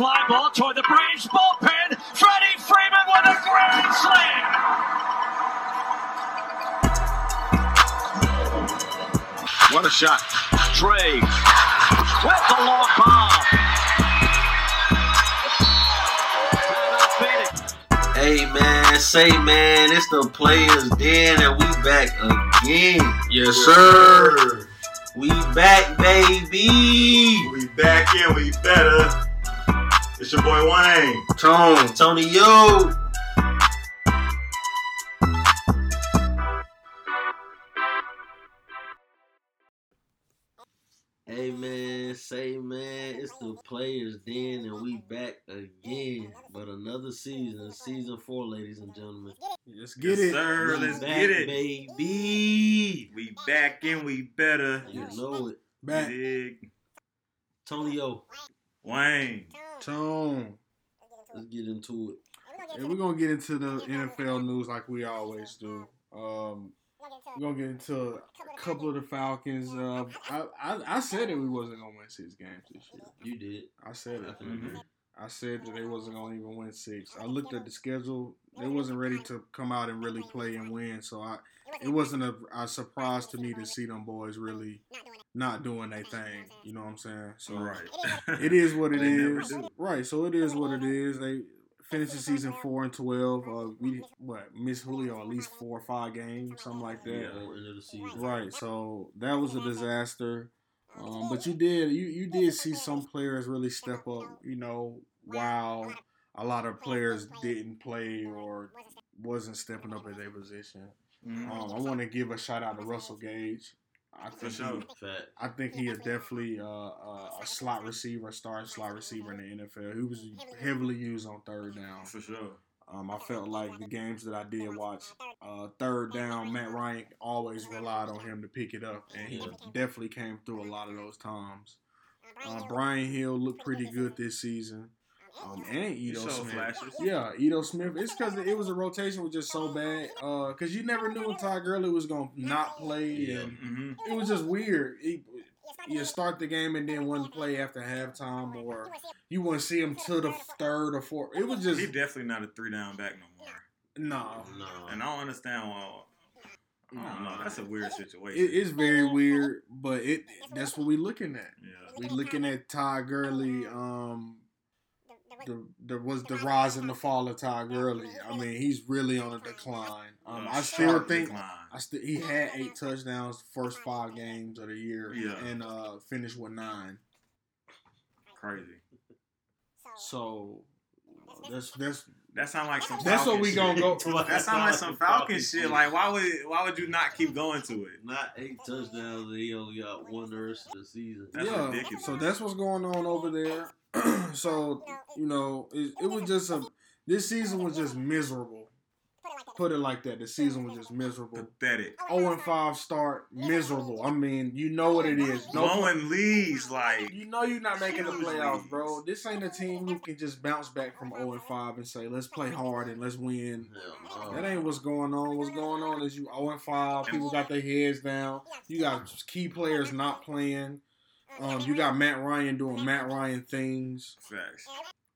fly ball toward the Braves bullpen. Freddie Freeman with a grand slam. What a shot. Trey with the long bomb. Hey man, say man, it's the players den and we back again. Yes, sir. We back, baby. We back and we better. It's your boy Wayne. Tone, Tony, yo. Hey man, say man, it's the players den and we back again. But another season, season four, ladies and gentlemen. Let's get yes, it. sir. We Let's back, get it. baby. We back in, we better. You know it. Back. Dig. Tony, yo, Wayne. Tone. let's get into it. And we're gonna get into the NFL news like we always do. Um, we're gonna get into a couple of the Falcons. Uh, I, I I said that we wasn't gonna win six games this year. You did. I said it. Definitely. I said that they wasn't gonna even win six. I looked at the schedule. They wasn't ready to come out and really play and win. So I, it wasn't a, a surprise to me to see them boys really not doing their thing. You know what I'm saying? So Right. it is what it They never is. do. Right. So it is what it is. They finished the season four and twelve. Uh, we what miss Julio at least four or five games, something like that. Yeah. End of the season. Right. So that was a disaster. Um, but you did you you did see some players really step up. You know, while a lot of players didn't play or wasn't stepping up at their position. Mhm. Um, I want to give a shout out to Russell Gage. I For think sure. he, I think he is definitely uh, uh, a slot receiver, a star slot receiver in the NFL. He was heavily used on third down. For sure. Um, I felt like the games that I did watch, uh, third down, Matt Ryan always relied on him to pick it up, and he Yeah. definitely came through a lot of those times. Uh, Brian Hill looked pretty good this season, um, and Ito showed Smith. flashes. Yeah, Ito Smith. It's because it was a rotation was just so bad. Because you never knew when Ty Gurley was gonna not play, Yeah. and hmm it was just weird. He, you start the game and then one play after halftime, or you wouldn't see him to the third or fourth. It was just He definitely not a three down back no more. no. No. And I don't understand why. I don't know. That's a weird situation. It's very weird, but it that's what we're looking at. yeah. We looking at Ty Gurley. Um, the the was the rise and the fall of Ty Gurley. I mean, he's really on a decline. Um, A I still think. I still he had eight touchdowns first five games of the year, Yeah. and uh, finished with nine. crazy. So that's that's That sound like some. that's what we gonna go. That sound like some Falcon shit. Like, why would why would you not keep going to it? Not eight touchdowns. He only got one the rest of the season. That's yeah, ridiculous. so that's what's going on over there. so you know, it, it was just a this season was just miserable. Put it like that. The season was just miserable. Pathetic. 0 and 5 start, miserable. I mean, you know what it is. No, Blowing leads like you know you're not making the playoffs, bro. This ain't a team who can just bounce back from 0 and 5 and say, let's play hard and let's win. Hell no. That ain't what's going on. What's going on is you 0 and 5. People got their heads down. You got key players not playing. Um, you got Matt Ryan doing Matt Ryan things. facts.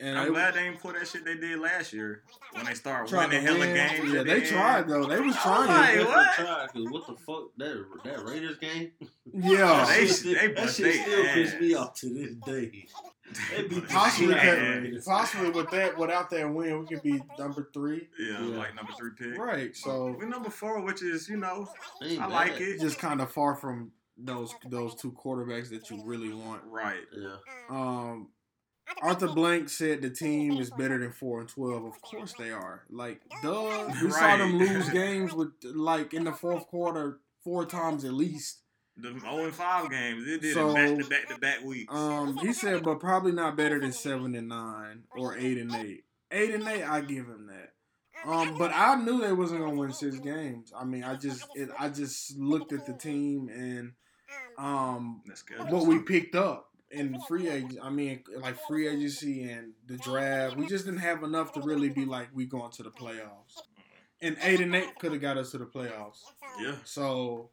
And I'm it- glad they didn't pull that shit they did last year when they started Trying winning to hella win. games. Yeah, at they the tried though. They was Like, trying. what? what? Try, cause what the fuck that that Raiders game? Yeah. They- that shit, they that shit they still piss me ass. off to this day. They beat the Possibly, shit out of could- us. possibly with that, without that win, we could be number three. Yeah, Yeah. like number three pick. Right. So We're number four, which is you know Ain't I bad. like it. just kind of far from those those two quarterbacks that you really want. Right. Yeah. Um, Arthur Blank said the team is better than four and twelve. Of course they are. Like, duh. We saw them lose games with like in the fourth quarter four times at least. The 0 and 5 games, they did So, it back to back to back weeks. Um, he said, but probably not better than seven and nine or eight and eight. Eight and eight, I give him that. Um, but I knew they wasn't gonna win six games. I mean, I just it, I just looked at the team and um That's good. what we picked up in free agent. I mean, like free agency and the draft. We just didn't have enough to really be like we going to the playoffs. And eight and eight could have got us to the playoffs. Yeah. So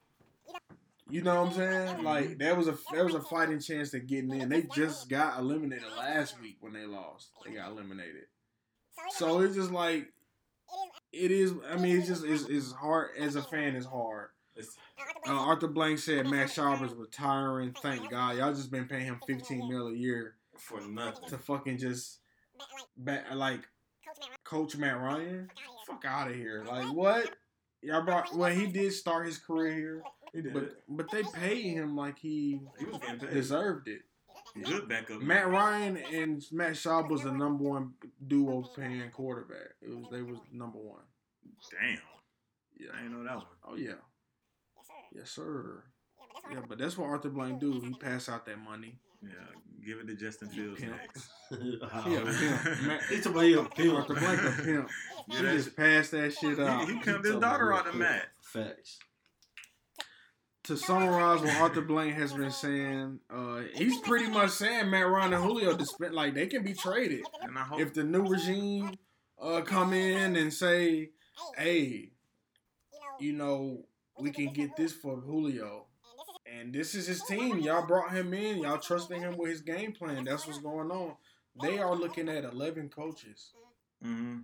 You know what I'm saying? Like there was a there was a fighting chance of getting in. They just got eliminated last week when they lost. They got eliminated. So it's just like it is. I mean, it's just it's, it's hard as a fan. It's hard. It's- Uh, Arthur Blank said Matt Schaub is retiring. Thank God. Y'all just been paying him 15 mil a year for nothing. to fucking just back, like Coach Matt Ryan. Fuck out of here. Like what? Y'all brought well he did start his career here, He did. but but they paid him like he he was getting paid. deserved it. Good backup. Matt Ryan and Matt Schaub was the number one duo paying quarterback. It was they was number one. Damn. Yeah. I didn't know that one. Oh yeah. Yes sir. Yeah, but that's what Arthur Blank do. He pass out that money. Yeah. Give it to Justin Fields Pimp. next. oh, Yeah, man. pimp. Matt, He's about to pimp. Arthur Blank a pimp. Yeah, He just passed that shit out. He, he pimped his daughter on the mat. Facts. to summarize what Arthur Blank has been saying, uh, he's pretty much saying Matt Ryan and Julio disp- like they can be traded And I hope if the new regime uh, come in and say, "Hey, you know, we can get this for Julio." And this is his team. Y'all brought him in. Y'all trusting him with his game plan. That's what's going on. They are looking at 11 coaches mm-hmm.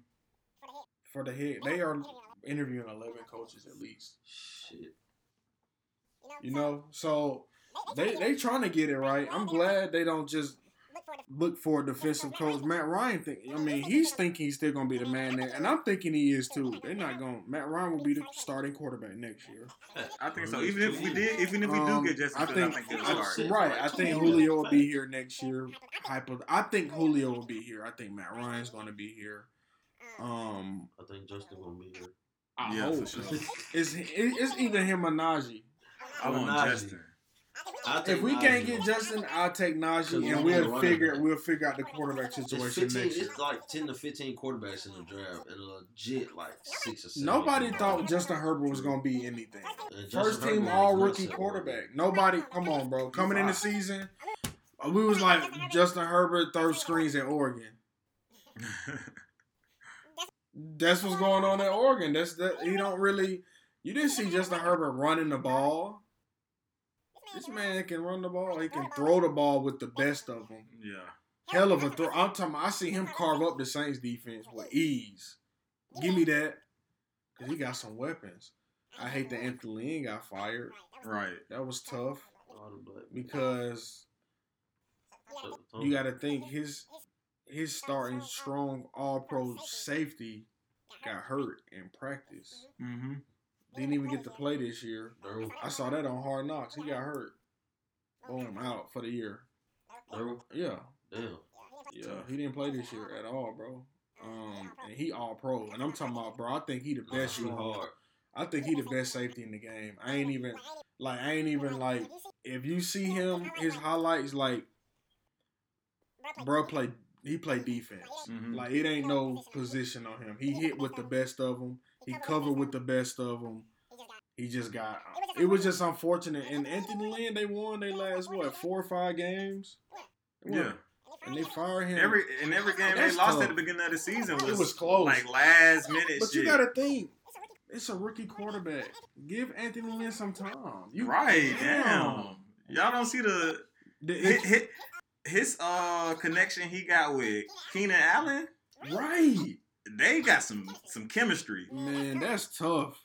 for the head. They are interviewing 11 coaches at least. Shit. You know, so they they trying to get it right. I'm glad they don't just look for a defensive coach. Matt Ryan think I mean he's thinking he's still gonna be the man there, and I'm thinking he is too. They're not going. to Matt Ryan will be the starting quarterback next year. I think so. Even if we did, even if we do Um, get Justin I think, I think I- start. right. I think Julio will be here next year. Hypo. I think Julio will be here. I think Matt Ryan's gonna be here. Um, I think Justin gonna be here. I Yeah, hope for sure. it's it's either him or Najee. I want Najee. Justin. I think If we Najee. can't get Justin, I'll take Cause Najee, and we'll figure back. we'll figure out the quarterback It's situation 15, next year. it's like 10 to 15 quarterbacks in the draft, and legit like six or seven. Nobody thought Justin Herbert was gonna be anything. And Justin First team Herbert all rookie set quarterback. Nobody, come on, bro. Coming in the season, we was like Justin Herbert third screens at Oregon. That's what's going on at Oregon. That's that you don't really you didn't see Justin Herbert running the ball. This man can run the ball. He can throw the ball with the best of them. yeah. Hell of a throw. I'm talking. I see him carve up the Saints defense with ease. Give me that, cause he got some weapons. I hate that Anthony Lynn got fired. Right. That was tough All the black because you got to think his his starting strong All Pro safety got hurt in practice. Mm-hmm. Didn't even get to play this year. Daryl, I saw that on Hard Knocks. He got hurt. Boom, out for the year. Daryl, Yeah, damn. yeah. He didn't play this year at all, bro. Um, and he All Pro, and I'm talking about, bro. I think he the best. Too strong- hard. I think he the best safety in the game. I ain't even like I ain't even like if you see him his highlights like bro play he play defense. Mhm. Like it ain't no position on him. He hit with the best of them. He covered with the best of them. He just got. It was just unfortunate. And Anthony Lynn, they won their last what four or five games. Yeah. and they fired him. Every in every game That's they lost tough. at the beginning of the season was, It was close. like last minute but shit. you gotta think, it's a rookie quarterback. Give Anthony Lynn some time. You right, damn. Y'all don't see the The- his, his, his uh connection he got with Keenan Allen. right, They got some some chemistry. man. That's tough.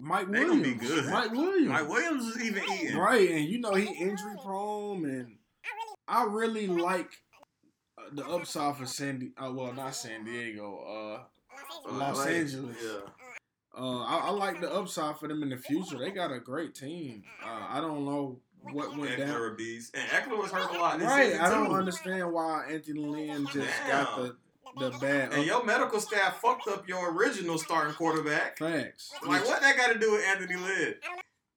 Mike They gonna Williams. be good. Mike Williams. Mike Williams was even eating. Right, and you know he injury prone, and I really like uh, the upside for San. Di- uh, well, not San Diego. Uh, Los Like, Angeles. Yeah. uh, I, I like the upside for them in the future. They got a great team. Uh, I don't know what went Ekeler down. a. And Ekeler was hurt a lot this Right, I don't understand why Anthony Lynn just got the the bad And your medical staff fucked up your original starting quarterback. facts. Like what that got to do with Anthony Lynn?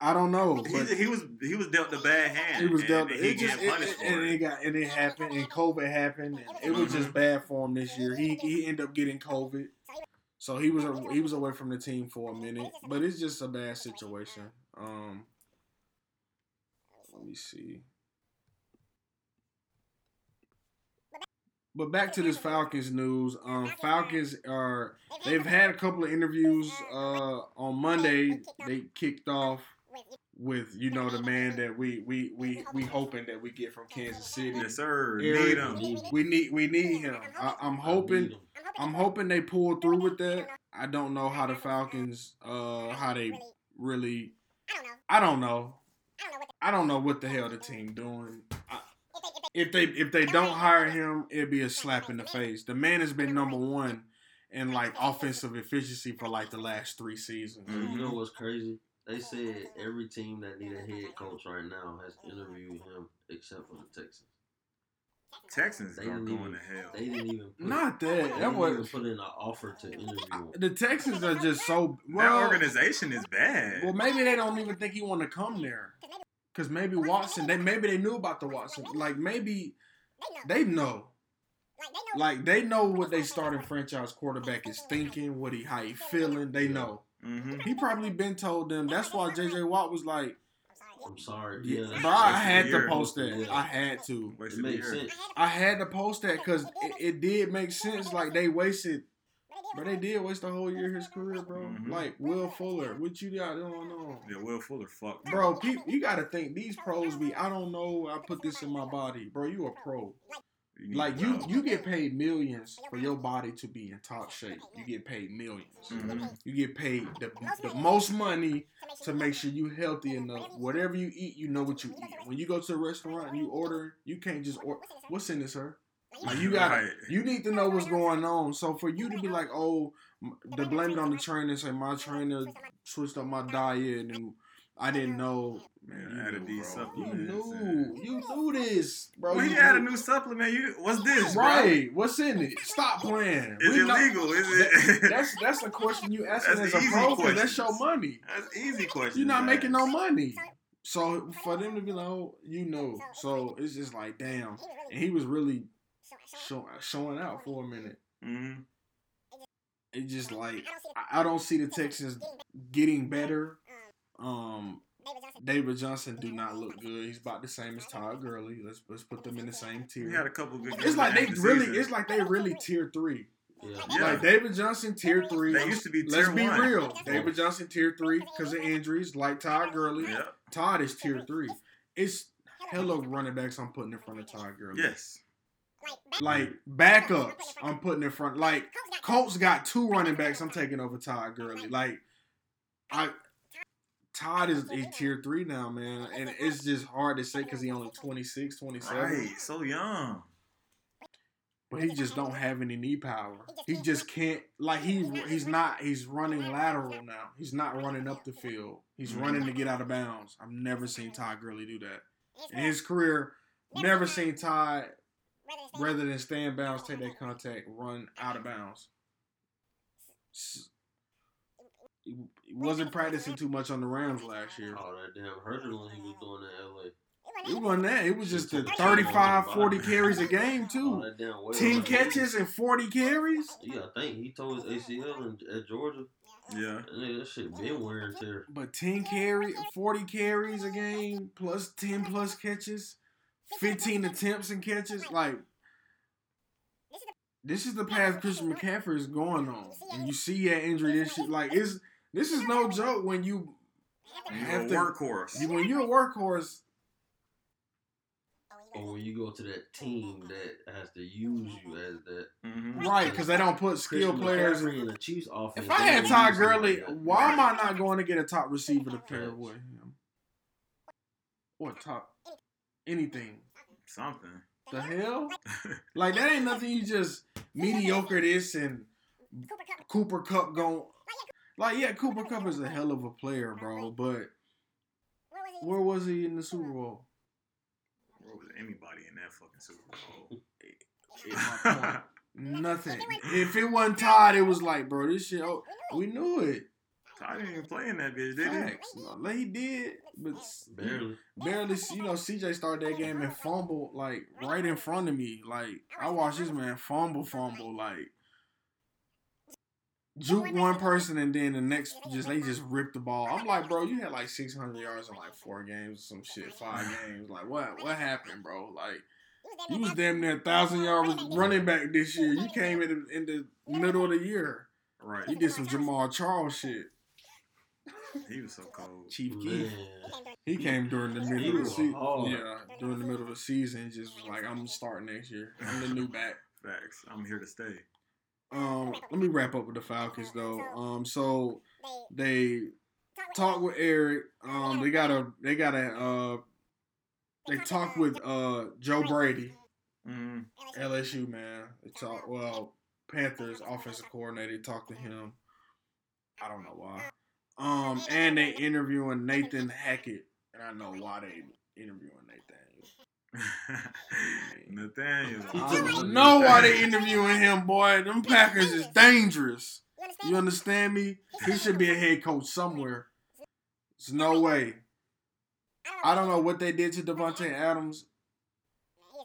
I don't know, He, but he was he was dealt the bad hand. It was dealt. He It just it, punished it, and it. it got and it happened and COVID happened and it was just bad for him this year. He he ended up getting COVID, so he was a, he was away from the team for a minute. But it's just a bad situation. Um, let me see. But back to this Falcons news. Um, Falcons are they've had a couple of interviews. Uh, on Monday they kicked off with you know the man that we we we we hoping that we get from Kansas City. Yes, sir. Eric, Need him. We need we need him. I, I'm hoping. I'm hoping they pull through with that. I don't know how the Falcons uh how they really I don't know. I don't know what the hell the team doing. I, if they if they don't hire him, it'd be a slap in the face. The man has been number one in like offensive efficiency for like the last three seasons. Mm-hmm. You know what's crazy? They said every team that need a head coach right now has interviewed him except for the Texans. Texans They are didn't going even- to hell. They didn't even put, Not they that. didn't That even was put in an offer to interview him. the Texans are just so that organization is bad. Well, maybe they don't even think he want to come there. Cause maybe Watson, they maybe they knew about the Watson. Like maybe they know. Like they know what they starting franchise quarterback is thinking, what he how he feeling. They know. hmm He probably been told them. That's why J.J. Watt was like, I'm sorry. yeah, Yeah, that's- bro, I had to post that. I had to. It Wasted makes sense. I had to post that because it, it did make sense. Like they wasted, but they did waste the whole year of his career, bro. Mhm. Like Will Fuller, what you got going on? Yeah, Will Fuller fucked. Bro, people, you gotta think these pros be. I don't know. I put this in my body, bro. You a pro. need Like you, you get paid millions for your body to be in top shape. You get paid 1000000s Mhm. You get paid the, the most money to make sure you healthy enough. Whatever you eat, you know what you eat. When you go to a restaurant and you order, you can't just order. What's in this, sir? Like you got, to Right. you need to know what's going on. So for you to be like, oh, the to blame it on the trainer, say my trainer switched up my diet and I didn't know. Man, Yeah, you added knew, these bro. You supplements knew, you knew this, bro. Well, You he had a new supplement. You, what's this, bro? right? What's in it? Stop playing. Is We it know- legal? Is That- it? that's that's a question you asking That's as a pro because that's your money. That's easy question. You're not to making no money. So for them to be like, oh, you know, so it's just like, damn. And he was really show, showing out for a minute. Mhm. It's just like I, I don't see the Texans getting better. Um, David Johnson do not look good. He's about the same as Todd Gurley. Let's let's put them in the same tier. He had a couple good. It's like they the end of the really, season. it's like they really tier three. Yeah. Yeah. Like David Johnson tier three. They used to be Let's tier be one. real. David Johnson tier three because of injuries, like Todd Gurley. Yep. Todd is tier three. It's hella running backs I'm putting in front of Todd Gurley. Yes. Like backups I'm putting in front. Like Colts got two running backs I'm taking over Todd Gurley. Like I Todd is a tier three now, man. And it's just hard to say because he only 26, 27. Right. So young. But he just don't have any knee power. He just can't like he he's not he's running lateral now. He's not running up the field. He's running to get out of bounds. I've never seen Todd Gurley do that. In his career, never seen Todd rather than stay in bounds, take that contact, run out of bounds. He he wasn't practicing too much on the Rams last year. Oh, that damn hurdling he was doing in LA. It wasn't that. It was just the 35, 40 carries a game, too. Oh, that damn weight 10 catches and 40 carries. Yeah, I think he tore his ACL in, at Georgia. Yeah. And that shit been wear and tear. But 10 carry, 40 carries a game, plus 10 plus catches, 15 attempts and catches. Like, this is the path Christian McCaffrey is going on. And you see that injury, this shit, like, is this is no joke when you, Have a to- workhorse. you when you're a workhorse, Or when you go to that team that has to use you as that. Mhm. right? Because they don't put skill players. In the Chiefs offense. If I had don't Todd use him like Gurley, why am I not going to get a top receiver to pair with him? Or top anything? Something. The hell? Like that ain't nothing. You just mediocre this and Cooper Kupp going. Like yeah, Cooper Kupp is a hell of a player, bro. But where was he in the Super Bowl? Where was anybody in that fucking Super Bowl? Is my point. Nothing. If it wasn't Todd, it was like, bro, this shit. Oh, we knew it. I didn't even play in that bitch, did he? Facts. Like he did, but Barely. barely. You know, CJ started that game and fumbled like right in front of me. Like I watched this man fumble, fumble, like juke one person and then the next just they just ripped the ball. I'm like, bro, you had like 600 yards in like four games, or some shit, five games. Like what? What happened, bro? Like you was damn near a thousand yards running back this year. You came in the, in the middle of the year. Right. You did some Jamaal Charles shit. He was so cold. Chief Man, Keef. He came during the middle of the season. Yeah, during the middle of the season, just was like, I'm gonna next year. I'm the new back. Facts. I'm here to stay. Um, let me wrap up with the Falcons though. Um, so they talk with Eric. Um, they got a they got a uh, they talk with uh Joe Brady, Mm. LSU man. They talk well Panthers offensive coordinator. talked to him. I don't know why. Um, and they interviewing Nathan Hackett, and I know why they interviewing Nathan. Nathaniel. I don't know why they interviewing him, boy. Them Packers is dangerous. You understand me? He should be a head coach somewhere. There's no way. I don't know what they did to Davante Adams.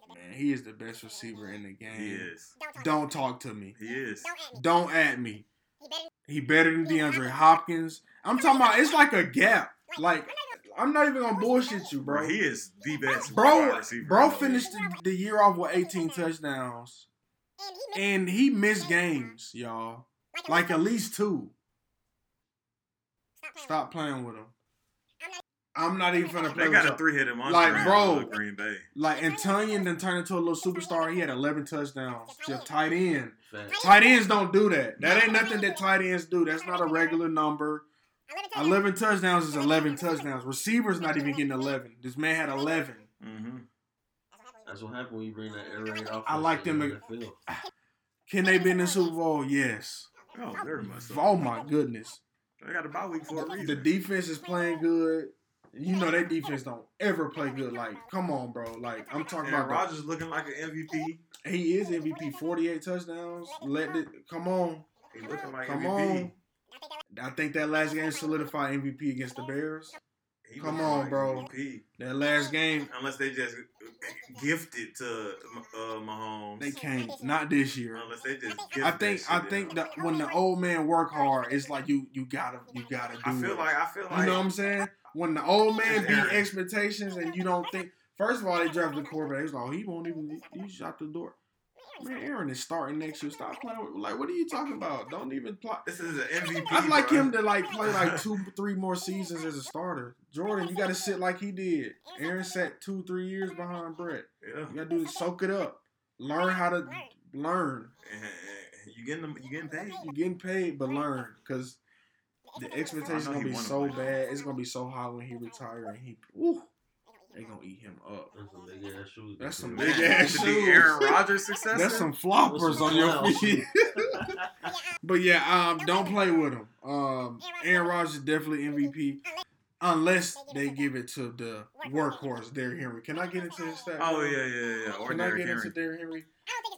Man, he is the best receiver in the game. He is. Don't talk to me. He is. Don't at me. He better than DeAndre Hopkins. I'm talking about it's like a gap. Like I'm not even gonna bullshit you, Bro, bro. he is the best Bro, bro finished the, the year off with 18 touchdowns, and he missed games, y'all. Like at least two. Stop playing with him. I'm not even gonna play They with got a three-headed monster. Like, bro. uh, Green Bay. Like Antonio then turned into a little superstar. He had 11 touchdowns. Just tight end. facts. Tight ends don't do that. That ain't nothing that tight ends do. That's not a regular number. 11 touchdowns is 11 touchdowns. Receivers not even getting 11. This man had 11. Mm-hmm. That's what happened when you bring that air raid off. I like them to- NFL. Can they be in the Super Bowl? Yes. Oh, very much so. Oh my goodness. They got a bye week for a reason. The defense is playing good. You know that defense don't ever play good. Like, come on, bro. Like, I'm talking Aaron about. the- Rodgers looking like an MVP. he is MVP, 48 touchdowns. Let it. Come on, He looking like come MVP. on. I think that last game solidified MVP against the Bears. He Come on, bro. MVP. That last game, Unless they just gifted to uh, Mahomes. they can't. Not this year. Unless they just. Gift I think. I think that him. when the old man work hard, it's like you. You gotta. You gotta do I feel it. like I feel like You know what I'm saying? When the old man beat expectations and you don't think. First of all, they drafted the quarterback. It's like, oh, he won't even. He shot the door. Man, Aaron is starting next year. Stop playing. With, like, what are you talking about? Don't even play. this is an MVP. I'd like bro. him to like play like two, three more seasons as a starter. Jordan, you got to sit like he did. Aaron sat two, three years behind Brett. Yeah. You got to do is soak it up. Learn how to learn. You getting them? You getting paid? You're getting paid, but learn because the expectations I know gonna be so bad. It's gonna be so high when he retire and he, woo, they gonna eat him up. That's some big ass shoes. That's some Man, big ass to be shoes. Aaron Rodgers' successor. That's some floppers on your feet. but yeah, um, don't play with him. Um, Aaron Rodgers is definitely MVP. Unless they give it to the workhorse, Derrick Henry. Can I get into his stat? Oh yeah, yeah, yeah. Or Can I Derrick get Henry. into Derrick Henry?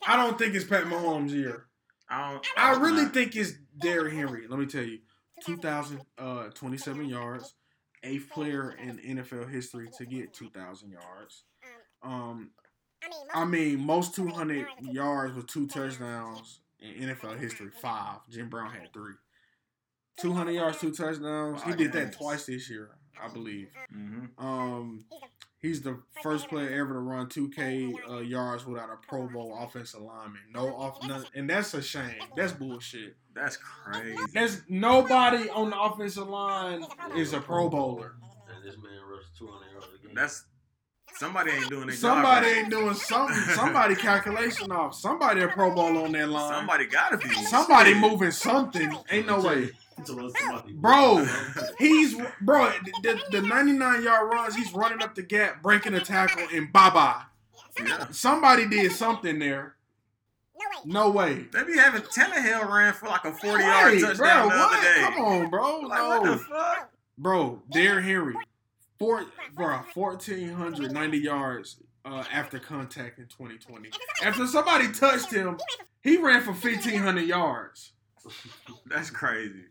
I don't think it's Pat Mahomes' year. I don't. I don't really know. think it's Derrick Henry. Let me tell you, 2,000, uh, 27 yards, eighth player in NFL history to get 2,000 yards. Um, I mean, most 200 yards with two touchdowns in NFL history, five. Jim Brown had three. 200 yards, two touchdowns. He did that twice this year, I believe. Mhm. Um, he's the first player ever to run 2K uh, yards without a Pro Bowl offensive lineman. No off, none, and that's a shame. That's bullshit. That's crazy. There's nobody on the offensive line is a Pro Bowler. And this man rushed 200 yards a game. That's somebody ain't doing their Somebody job. right. ain't doing something. Somebody calculation off. Somebody a Pro Bowl on that line. Somebody gotta be. Somebody moving something. Ain't no way. Somebody- Bro, he's bro. The, the 99 yard runs, he's running up the gap, breaking a tackle, and bye bye. Yeah. Somebody did something there. No way. They be having Tannehill ran for like a 40 yard Right, touchdown bro, the what? other day. Come on, bro. Like, what no. the fuck? Bro, Derrick Henry, four, bro, 1,490 yards uh, after contact in 2020. After somebody touched him, he ran for 1,500 yards. That's crazy.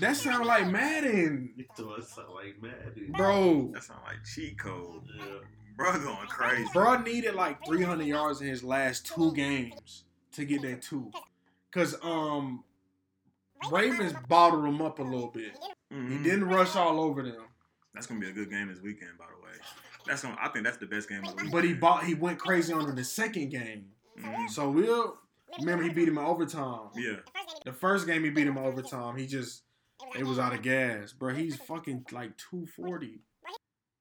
That sound like Madden, You to us sound like mad, dude. bro. That sound like cheat code. Yeah. Bro going crazy. Bro needed like 300 yards in his last two games to get that two. Cause um, Ravens bottled him up a little bit. He Mhm. didn't rush all over them, That's gonna be a good game this weekend, by the way. That's gonna. I think that's the best game of the weekend. but he bought. He went crazy on him the second game. Mhm. So we'll remember he beat him in overtime. Yeah. The first game he beat him in overtime. He just it was out of gas, bro. He's fucking like 240.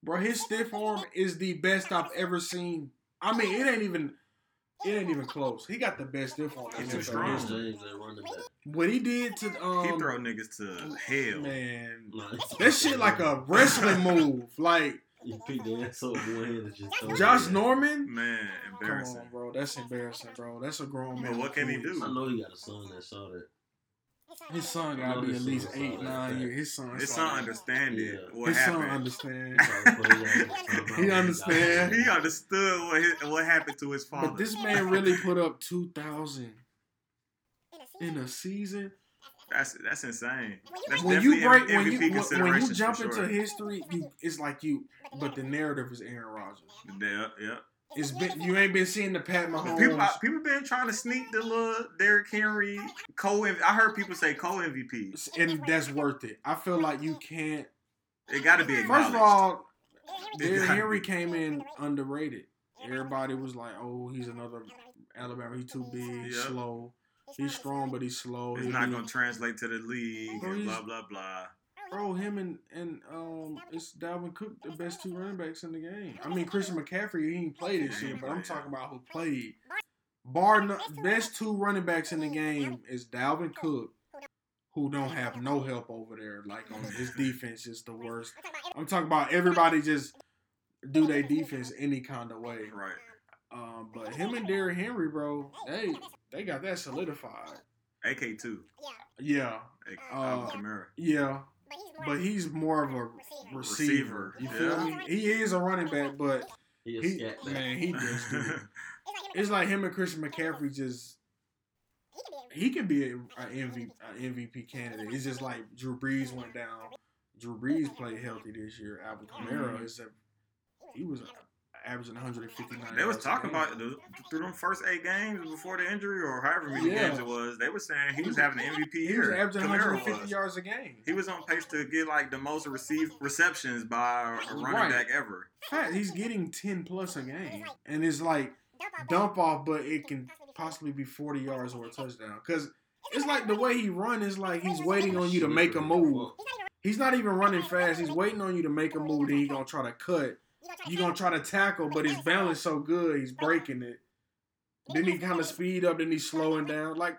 Bro, his stiff arm is the best I've ever seen. I mean, it ain't even it ain't even close. He got the best stiff arm. He's too strong. history. James, they running back. What he did to um he throw niggas to hell. man, Like, that shit like a wrestling move. Like You pick the ass up one hand and just throw Josh. Norman. Man, Come embarrassing. on, bro. That's embarrassing, bro. That's a grown man. But what can he do? I know he got a son that saw that. His son gotta be at least eight, nine fact. years. His son. His saw son that. understand it. Yeah. What His son happened? understand. Try to put his ass on He understand. he understood what his, what happened to his father. But this man really put up two thousand in a season. That's that's insane. That's When you break, M- when you when- when you jump for into sure. history, you it's like you. But the narrative is Aaron Rodgers. Yeah, yeah. It's been you ain't been seeing the Pat Mahomes. People, uh, people been trying to sneak the little Derrick Henry co. I heard people say co MVP. and that's worth it. I feel like you can't. It got to be First of all, It Derrick Henry be. came in underrated. Everybody was like, "Oh, he's another Alabama. He's too big, Yeah. slow. He's strong, but he's slow. it's He'll not going to translate to the league. Bro, and blah blah blah. Bro, him and and um, it's Dalvin Cook, the best two running backs in the game. I mean, Christian McCaffrey, he ain't played this year, but I'm talking about who played. Bar no, best two running backs in the game is Dalvin Cook, who don't have no help over there. Like on his defense is the worst. I'm talking about everybody just do their defense any kind of way. Right. Um, but him and Derrick Henry, bro, they they got that solidified. AK two. Yeah, AK, Uh, Kamara. yeah. But he's more of a receiver. Receiver, You feel yeah. me? He is a running back, but He a he man, he just do. it's like him and Christian McCaffrey just he can be a, a MVP, a MVP candidate. It's just like Drew Brees went down. Drew Brees played healthy this year. Alvin Kamara is a he was averaging 159. They was talking about the, through them first eight games before the injury, or however many Yeah. games it was. They were saying he was having an MVP he year. was averaging Kamara 150 was. yards a game. He was on pace to get like the most received receptions by a running Right. back ever. Fact, he's getting 10 plus a game, and it's like dump off, but it can possibly be 40 yards or a touchdown. Because it's like the way he run is like he's waiting on you to make a move. He's not even running fast. He's waiting on you to make a move. Then he gonna try to cut. You gonna try to tackle, but his balance so good, he's breaking it. Then he kind of speed up. Then he's slowing down. Like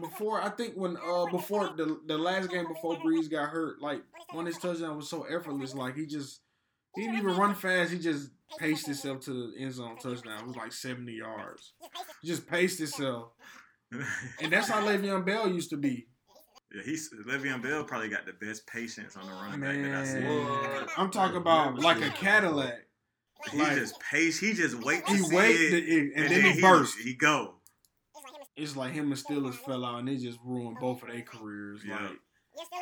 before, I think when uh before the the last game before Brees got hurt, like when his touchdown was so effortless. Like he just he didn't even run fast. He just paced himself to the end zone touchdown. It was like 70 yards. He just paced himself. And that's how Le'Veon Bell used to be. Yeah, he's Le'Veon Bell probably got the best patience on the running back that I see. Man, I'm talking about like a Cadillac. He like- just pace. He just wait to He see wait it, and, and then he burst. He go. It's like him and Steelers fell out and they just ruined both of their careers. Yeah. Like,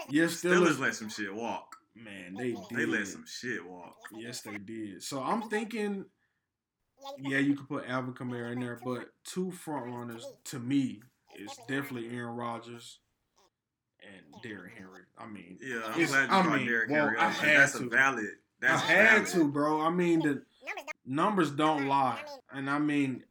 yes, Steelers Steelers, let some shit walk. man, they did. They let some shit walk. Yes, they did. So I'm thinking, yeah, you could put Alvin Kamara in there, but two front runners to me is definitely Aaron Rodgers and Derrick Henry. I mean, Yeah, I'm glad you I brought mean, Derrick well, Henry I up. had That's to. a valid. That's I had valid. to, bro. I mean, the numbers don't lie, and I mean,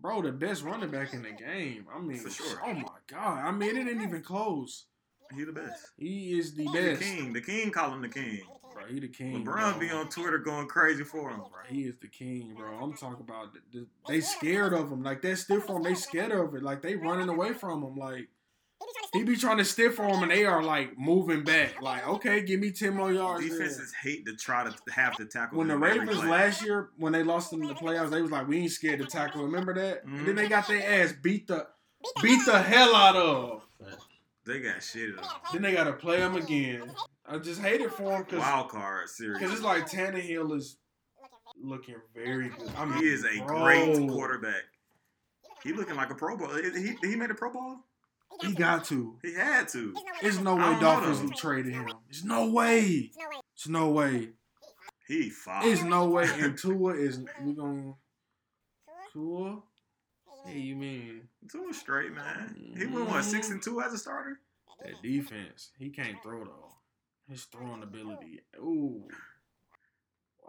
bro, the best running back in the game. I mean, For sure. Oh my god! I mean, it ain't even close. He the best. He is the best. The king. The king call him the king. Bro, he the king. LeBron bro. be on Twitter going crazy for him. Bro, he is the king, bro. I'm talking about the, the, they scared of him. Like that stiff arm, they scared of it. Like they running away from him. Like he be trying to stiff arm, and they are like moving back. Like okay, give me ten more yards. Defenses hate to try to have to tackle. When the Ravens last year, when they lost in the playoffs, they was like, "We ain't scared to tackle." Remember that? And then they got their ass beat the beat the hell out of. they got shit. Then they got to play them again. I just hate it for him because Wild card series. it's like Tannehill is looking very good. I mean, he is a bro, great quarterback. He looking like a Pro Bowl. He, he, he made a Pro Bowl. He got to. He had to. There's no way Dolphins traded him. There's no way. There's no way. He. There's no way. And Tua is we gonna Tua. Hey, you mean Two straight, man. He went what six mm-hmm. and two as a starter. that defense? He can't throw though. His throwing ability. Ooh.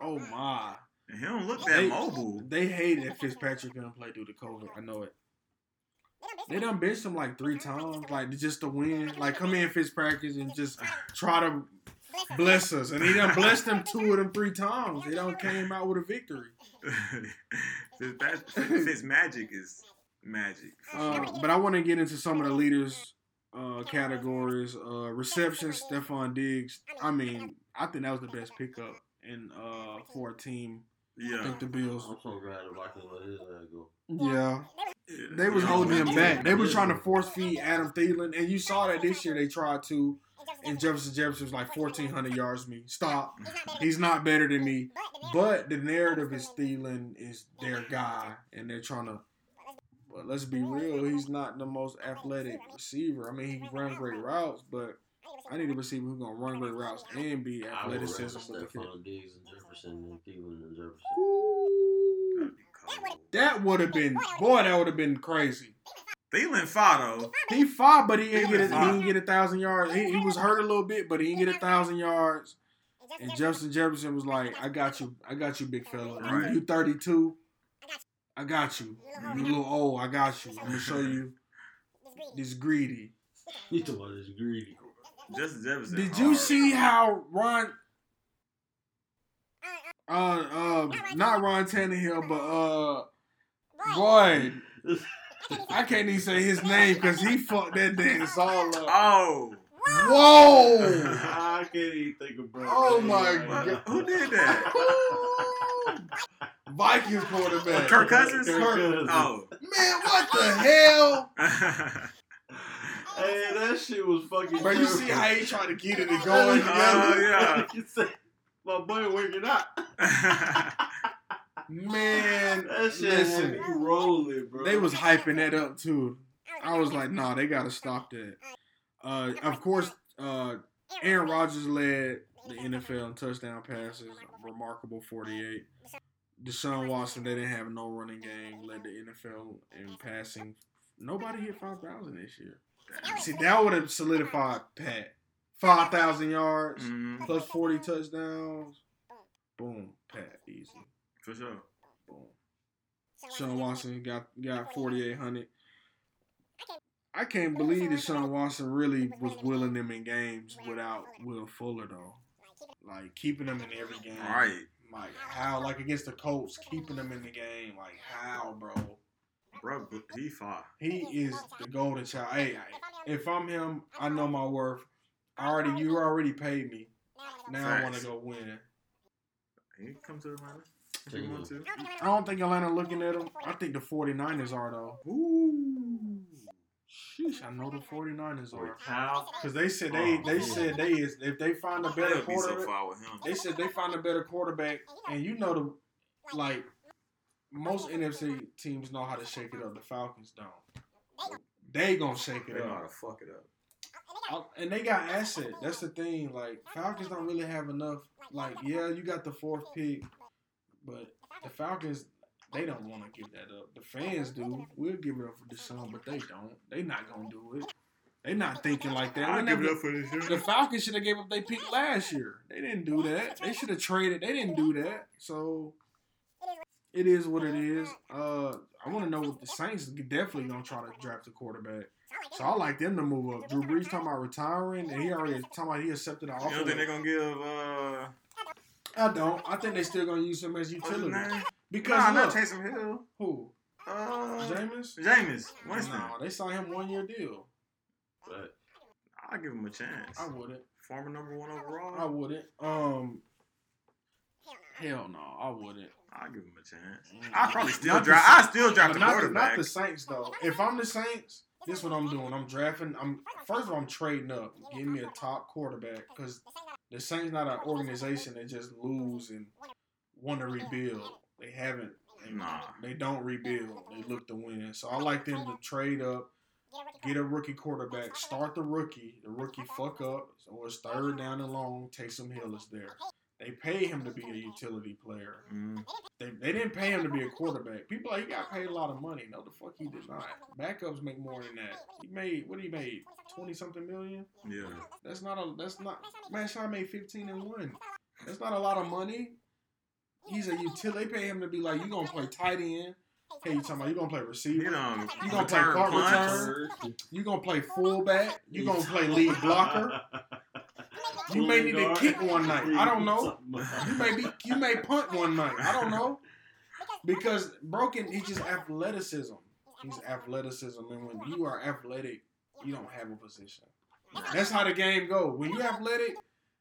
Oh my. And he don't look that They- mobile. They hated Fitzpatrick gonna play due to COVID. I know it. They done benched him like three times, like just to win. Like come in Fitzpatrick and just try to bless us, and he done blessed them two of them three times. They don't came out with a victory. Fitz, Fitz magic is magic. Uh, but I want to get into some of the leaders uh, categories. Uh, reception, Stefon Diggs. I mean, I think that was the best pickup in uh, for a team. I yeah. think the Bills. I'm so glad the Vikings let his ass go. Yeah, Yeah. they was Yeah. holding him back. They was Yeah. trying to force feed Adam Thielen, and you saw that this year they tried to. And Jefferson Jefferson was like 1,400 yards me. Stop. He's not better than me. But the narrative is Thielen is their guy, and they're trying to. But let's be real, he's not the most athletic receiver. I mean, he can run great routes, but I need a receiver who's gonna run great routes and be I would athleticism. With the Stefon Diggs and Jefferson than Thielen and Jefferson. Ooh, That'd be that would have been boy. That would have been crazy. Thielen Fado. He fought, but he didn't get a, he didn't get a thousand yards. He, he was hurt a little bit, but he didn't get a thousand yards. And Justin Jefferson was like, "I got you, I got you, big fella. You, Right. you 32, I got you. You a little old, I got you. I'm gonna show you this greedy." You talking about this greedy? Justin Jefferson. Did you hard. see how Ron, uh, uh, not Ron Tannehill, but uh, boy, I can't even say his name because he fucked that dance all up. Oh. Whoa! I can't even think of. Oh my? God. Who did that? Vikings quarterback. Kirk Cousins? Kirk Cousins. Oh. Man, what the hell? Hey, that shit was fucking. Bro, you see how he tried to get it and going Oh, together? yeah. My boy working out. Man, That shit listen, me rolling, bro. they was hyping that up too. I was like, nah, they gotta stop that. Uh, of course, uh, Aaron Rodgers led the NFL in touchdown passes, remarkable 48. Deshaun Watson, they didn't have no running game, led the NFL in passing. Nobody hit 5,000 this year. See, that would have solidified Pat. 5,000 yards Mhm, plus 40 touchdowns. Boom, Pat, easy. For sure. Boom. Sean Watson got got 4,800. I can't believe that Sean Watson really was willing them in games without Will Fuller though. Like keeping them in every game. Right. Like how? Like against the Colts, keeping them in the game. Like how, bro? Bro, he fought. He is the golden child. Hey, I- if I'm him, I know my worth. I already, you already paid me. Now I want to go win. He come to Atlanta. If Tell you you want to. I don't think Atlanta looking at him. I think the 49ers are though. Ooh. Sheesh, I know the 49ers are. how? Cause they said they they said they is if they find a better They'll be so quarterback, far with him. they said they find a better quarterback, and you know the like most NFC teams know how to shake it up. The Falcons don't. They gonna shake it up. They know how to fuck it up. Uh, and they got asset. That's the thing. Like Falcons don't really have enough. Like yeah, you got the fourth pick, but the Falcons they don't want to give that up. The fans do. We'll give it up for Deshaun, but they don't. They not gonna do it. They not thinking like that. I'll give it up for this the. Falcons should have gave up their pick last year. They didn't do that. They should have traded. They didn't do that. So it is what it is. Uh, I want to know what the Saints definitely gonna try to draft a quarterback. So I like them to move up. Drew Brees talking about retiring, and he already talking about he accepted the You offer. don't think they're gonna give uh I don't. I think they still gonna use him as what's his utility name? because Nah, not look, Taysom Hill. who Uh Jameis. Jameis Winston. No, they signed him one year deal. But I'll give him a chance. I wouldn't. Former number one overall. I wouldn't. Um, hell no, I wouldn't. I'll give him a chance. Mm. I probably still draft. I still draft But the not, the, quarterback. not the Saints though. If I'm the Saints, this is what I'm doing. I'm drafting. I'm first of all, I'm trading up. Give me a top quarterback because the Saints not an organization that just lose and want to rebuild. They haven't. They, Nah. they don't rebuild. They look to win. So I like them to trade up, get a rookie quarterback, start the rookie. The rookie fuck up, so it's third down and long. Taysom Hill is there. They pay him to be a utility player. Mm. They, they didn't pay him to be a quarterback. People like he got paid a lot of money. No, the fuck he did not. Backups make more than that. He made what he made twenty something million. Yeah. That's not a. That's not. Man, Sean made fifteen and one. That's not a lot of money. He's a utility. They pay him to be like you gonna play tight end. Hey, you talking about you gonna play You receiver? know, You gonna play return punt punch. return? You gonna play fullback? You gonna play lead blocker? You may need to kick one night. I don't know. You may be you may punt one night. I don't know. Because broken, he's just athleticism. He's athleticism, and when you are athletic, you don't have a position. That's how the game go. When you athletic,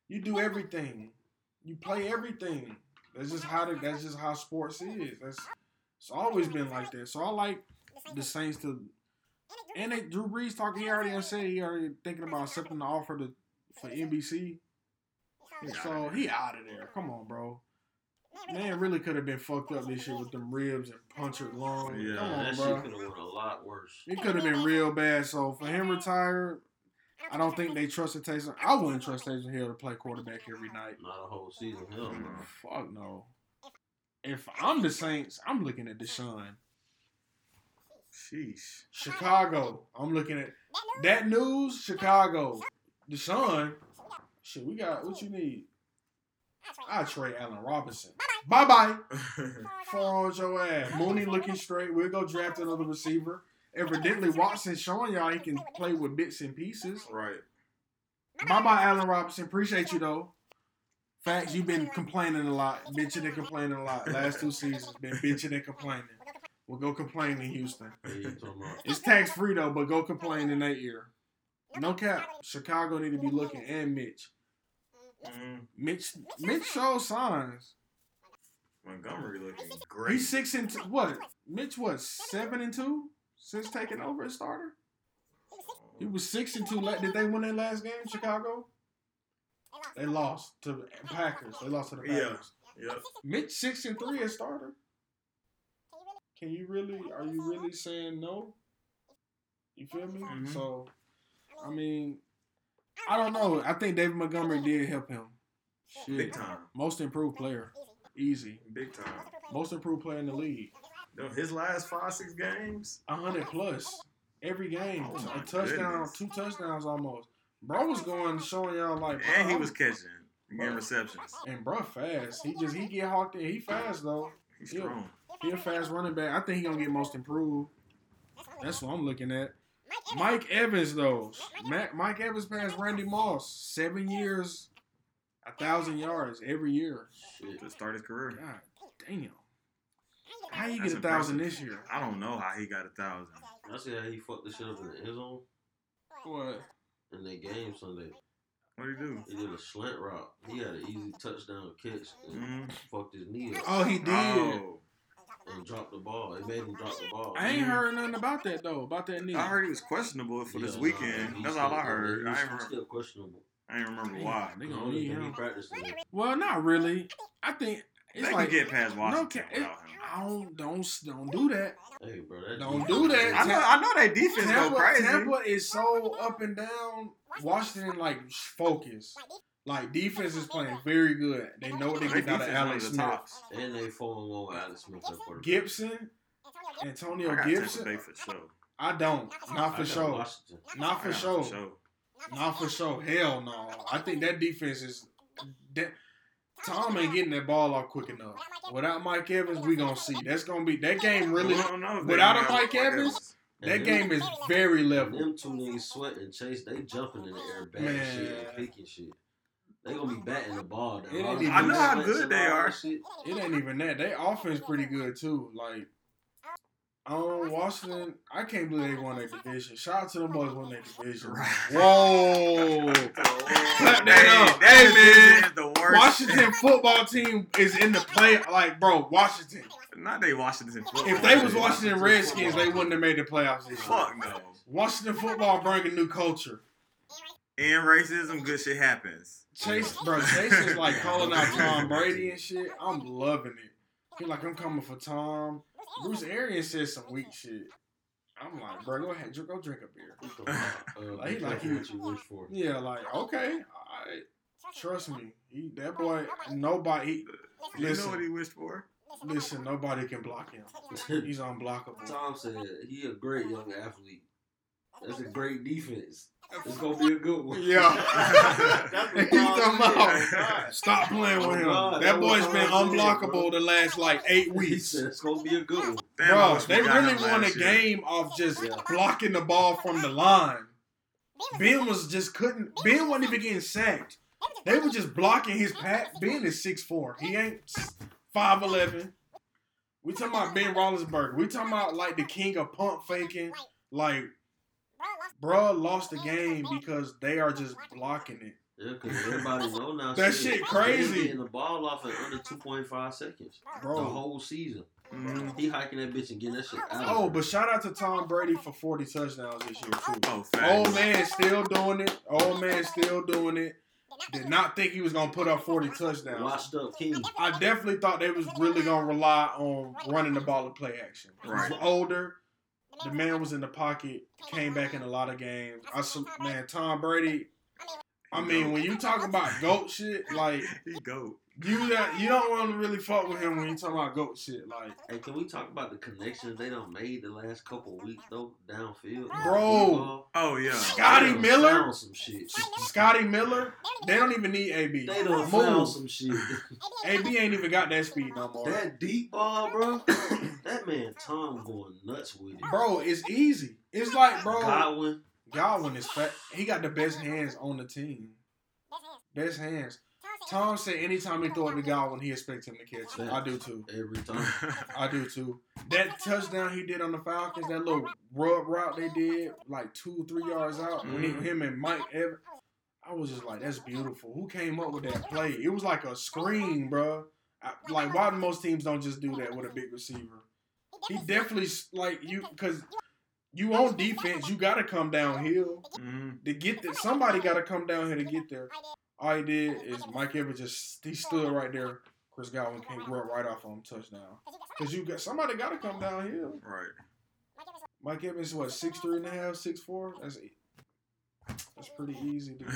you do everything. You play everything. That's just how the, that's just how sports is. That's it's always been like that. So I like the Saints to and they, Drew Brees talking. He already said he already thinking about accepting the offer to for NBC. So he out of there. Come on, bro. Man really could have been fucked up this year with them ribs and punctured lung. Yeah, Come on, that shit could have went a lot worse. It could have been real bad. So for him retired, I don't think they trusted Taysom. I wouldn't trust Taysom Hill to play quarterback every night. Not a whole season. Hell no. Fuck no. If I'm the Saints, I'm looking at Deshaun. Sheesh. Chicago. I'm looking at that news. Chicago. Deshaun. Shit, we got what you need. I trade Allen Robinson. Bye bye. Fall on your ass. Mooney looking straight. We'll go draft another receiver. Evidently, Watson showing y'all he can play with bits and pieces. right. Bye bye, Allen Robinson. Appreciate you though. Facts, you've been complaining a lot, bitching and complaining a lot. Last two seasons, been bitching and complaining. We'll go complain in Houston. Hey, you talking about? It's tax free though, but go complain in that ear. No cap. Chicago need to be looking and Mitch. Mm, Mitch Mitch shows signs. Montgomery looking great. He's six and two, what? Mitch was Seven and two since taking over as starter. He was six and two. la- Did they win their last game, Chicago? They lost to the Packers. They lost to the Packers. Yeah. Packers. Yep. Mitch six and three as starter. Can you really? Are you really saying no? You feel me? Mhm. So, I mean, I don't know. I think David Montgomery did help him. Big time. most improved player, easy. Big time. Most improved player in the league. Yo, His last five, six games. A hundred plus every game. Oh my a touchdown, goodness. two touchdowns almost. Bro was going showing y'all like, And he was catching, getting receptions. and bro fast. He just he get hawked in. He fast though. He's Yeah. strong. He a fast running back. I think he gonna get most improved. That's what I'm looking at. Mike Evans though. Mac, Mike Evans passed Randy Moss. Seven years, a thousand yards every year. Shit. To start his career. God damn. How you That's get a thousand impressive. this year? I don't know how he got a thousand. I see how he fucked the shit up in the end zone What? in that game Sunday. What do you do? He did a slant route. He had an easy touchdown catch and Mhm. fucked his knee up Oh, he did. Oh, and dropped the ball. It made him drop the ball. I ain't heard nothing about that though. About that knee. I heard he was questionable for this Yeah, weekend. nah, he's That's all I still- heard. He's, I ain't he's remember. still questionable. I ain't remember Damn, why. They gonna need him. practicing. Well, not really. I think They it's can like get past no, Washington ca- it, without him. I don't don't don't do that. Hey, bro, that Don't dude- do that. I know. I know that defense go crazy. Tampa is so up and down. Washington like focus. Like defense is playing very good. They know what they Their get out of Alex the Smith. tops. And they four and one with Alex Smith at quarterback. Gibson, Antonio got Tampa Gibson. Bay for sure. I don't. Not for sure. Washington. Not I for sure. Not for sure. Hell no. I think that defense is. That, Tom ain't getting that ball off quick enough. Without Mike Evans, we gonna see. That's gonna be that game. Really, We don't know if they without gonna a Mike Evans, And that them- game is very and level. Them two niggas sweat and chase. They jumping in the air, batting Man. shit and picking shit. They gonna be batting the ball. down. It ain't even- I know how slants good they are. shit. It ain't even that. They offense pretty good too. Like, um, Washington, I can't believe they won that division. Shout out to them boys won their division. Right. Whoa. Clap that Hey, up. that Hey, man. is the worst. Washington football team is in the play. Like, bro, Washington. Not they Washington football. If they was team. Washington Redskins, they wouldn't have made the playoffs this year. Fuck no. Washington football bring a new culture. And racism, good shit happens. Chase, bro, Chase is like calling out Tom Brady and shit. I'm loving it. He like, I'm coming for Tom. Bruce Arians said some weak shit. I'm like, bro, go ahead, go drink a beer. He uh, Like, he like he- what you wish for. Yeah, like, okay, I trust me. He, that boy, nobody. He, You Listen. know what he wished for? listen, nobody can block him. He's unblockable. Tom said he a great young athlete. That's a great defense. It's gonna be a good one. Yeah. That's what He's talking about- Stop playing with Oh, him. God, that that boy's was been all I said, unblockable the last like eight He weeks. said it's gonna be a good one. Damn, Bro, they really won a last year. game off just Yeah. blocking the ball from the line. Ben was just couldn't. Ben wasn't even getting sacked. They were just blocking his pass. Ben is 6'4". He ain't 5'11". We talking about Ben Roethlisberger. We talking about like the king of pump faking. Like, bruh lost the game because they are just blocking it. Yeah, because everybody know now. That shit crazy. He getting the ball off in under two point five seconds. The whole season. Mhm. He hiking that bitch and getting that shit out. Oh, there. but shout out to Tom Brady for 40 touchdowns this year, too. Oh. Old man still doing it. Old man still doing it. Did not think he was gonna put up 40 touchdowns. washed up King. I definitely thought they was really gonna rely on running the ball and play action. Right. He's older. The man was in the pocket, came back in a lot of games. I man, Tom Brady. I mean, when you talk about goat shit, like He go. You got, you don't want to really fuck with him when you talk about goat shit. Like, Hey, can we talk about the connections they done made the last couple of weeks though downfield? Bro. Oh yeah. Scotty Miller? found some shit. Scotty Miller, they don't even need AB. They done Move. found some shit. AB ain't even got that speed no more. that deep ball, bro. that man Tom going nuts with it. Bro, it's easy. It's like, bro, Godwin. Godwin is fat. He got the best hands on the team. Best hands. Tom said anytime he throw it to Godwin, he expects him to catch it. I do too. Every time. I do too. That touchdown he did on the Falcons, that little rub route they did, like two, three yards out, when he, Mhm. him and Mike Evans, I was just like, that's beautiful. Who came up with that play? It was like a screen, bro. I, like, why most teams don't just do that with a big receiver? He definitely like you because you on defense, you gotta come downhill Mhm. to get there. Somebody gotta come down here to get there. All he did is Mike Evans just he stood right there. Chris Godwin came run right off on him touchdown. Cause you got somebody gotta come downhill. Right. Mike Evans what six three and a half, six four. That's that's pretty easy to do.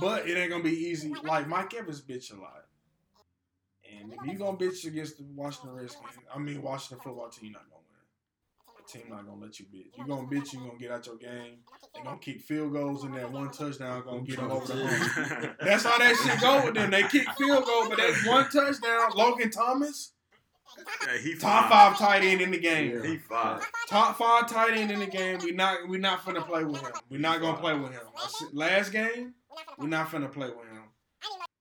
But it ain't gonna be easy. Like Mike Evans bitch a lot. And if you gonna bitch against the Washington Redskins, I mean Washington football team, you're not gonna win. The team not gonna let you bitch. You gonna bitch, you gonna get out your game. They gonna kick field goals and that one touchdown gonna get them over the hump. That's how that shit go with them. They kick field goal, but that one touchdown, Logan Thomas, yeah, he top fine. five tight end in the game. He fine. Top five tight end in the game. We not we not finna play with him. We not gonna play with him. Last game, we not finna play with him.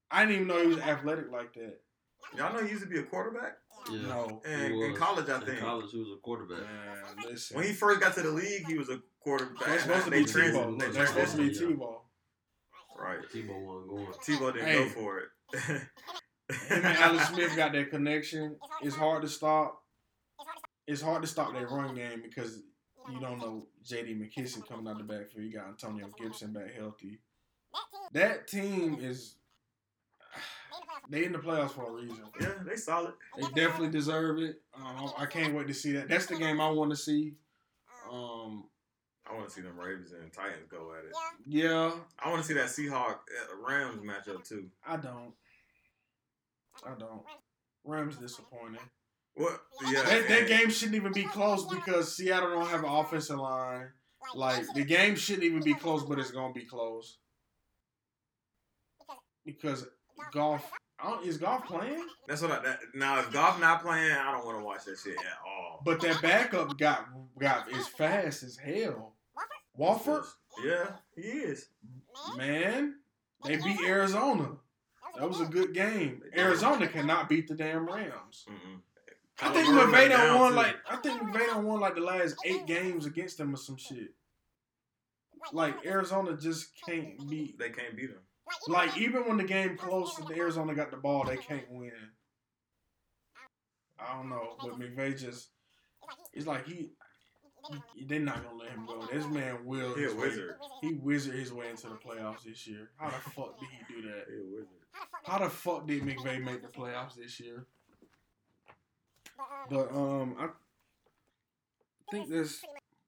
I didn't even know he was athletic like that. Y'all know he used to be a quarterback Yeah. No. he in, in college. I In think college, he was a quarterback. Man, when he first got to the league, he was a quarterback. That's supposed to be trans- Tebow. they Look, That's supposed to be transitioned, Tebow. Right. Tebow wasn't going. Tebow didn't Hey. go for it. Him and Alex Smith got that connection. It's hard to stop. It's hard to stop that run game because you don't know J.D. McKissic coming out the backfield. You got Antonio Gibson back healthy. That team is they in the playoffs for a reason. yeah, they solid. They definitely deserve it. Um, I can't wait to see that. That's the game I want to see. Um, I want to see them Ravens and Titans go at it. yeah, I want to see that Seahawk uh, Rams matchup too. I don't. I don't. Rams disappointing. What? Yeah. That, that game shouldn't even be close because Seattle don't have an offensive line. Like the game shouldn't even be close, but it's gonna be close because Goff. I don't, is Goff playing? That's what I. That, now, if Goff not playing, I don't want to watch that shit at all. But that backup got got is fast as hell. Wolford, Yeah, he is. man, they beat Arizona. That was a good game. Arizona cannot beat the damn Rams. Mm-mm. I think Kyler Murray McVay down, won too. like I think McVay done won like the last eight games against them or some shit. Like Arizona just can't beat. they can't beat him. Like even when the game close and Arizona got the ball, they can't win. I don't know, but McVay just it's like he, he they're not gonna let him go. This man will. He a his way- wizard. He wizard his way into the playoffs this year. How the fuck did he do that? He a wizard. How the fuck did McVay make the playoffs this year? But um, I think that's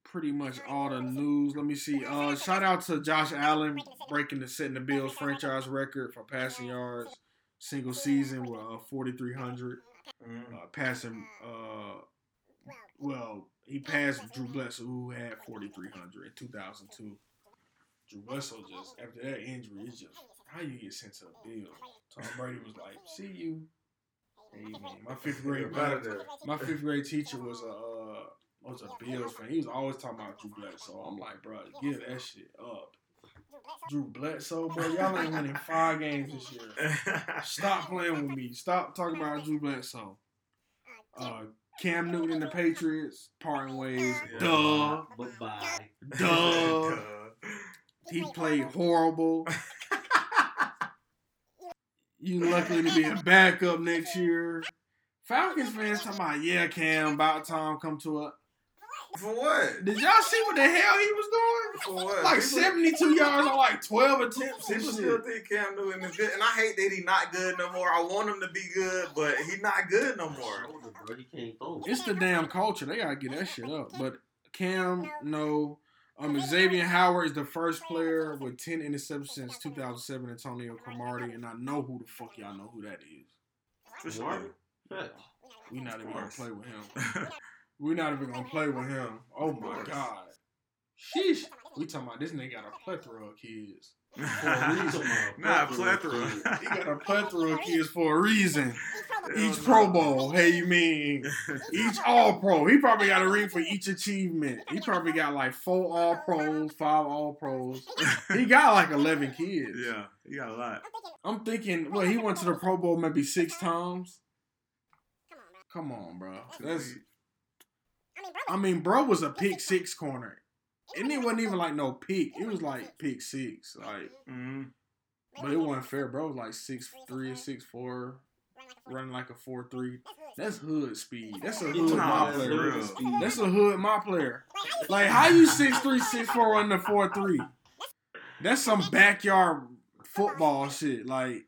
pretty much all the news. Let me see. Uh, shout out to Josh Allen breaking the setting the Bills franchise record for passing yards single season with uh, 4,300 Mhm. uh, passing. Uh, well, he passed Drew Bledsoe, who had 4,300 in 2002. Drew Bledsoe just after that injury, it's just how you get sent to the Bills. Tom Brady was like, "See you." Hey. My fifth grade, my, my fifth grade teacher was a uh, was a Bills fan. He was always talking about Drew Bledsoe. I'm like, bro, give that shit up. Drew Bledsoe, bro, y'all ain't winning five games this year. Stop playing with me. Stop talking about Drew Bledsoe. Uh, Cam Newton and the Patriots parting ways. Yeah. Duh, Bye bye. duh. He played horrible. You lucky to be a backup next year. Falcons fans talking about, yeah, Cam, about time come to a. For what? Did y'all see what the hell he was doing? For what? Like People- 72 yards on like 12 attempts and People shit. still think Cam Newton is good, and I hate that he's not good no more. I want him to be good, but he's not good no more. Shoulder, bro. He can't throw. It's the damn culture. They gotta get that shit up. But Cam, no. Um, Xavier Howard is the first player with 10 interceptions since 2007, Antonio Cromartie, and I know who the fuck y'all know who that is. For sure. Facts. We not even gonna play with him. We not even gonna play with him. Oh my god. Sheesh. We talking about this nigga got a plethora of kids. Nah, a plethora. He got a plethora of kids for a reason. Each Pro Bowl, hey, you mean each All Pro? He probably got a ring for each achievement. He probably got like four All Pros, five All Pros. He got like eleven kids. yeah, he got a lot. I'm thinking, well, he went to the Pro Bowl maybe six times. Come on, bro. That's. I mean, bro was a pick six corner, and it wasn't even like no pick. It was like pick six, like. Mhm. But it wasn't fair, bro. Was like six three or six four, running like a four three. That's hood speed. That's a hood my player. That's a hood my player. Like how you six three six four running a four three? That's some backyard football shit. Like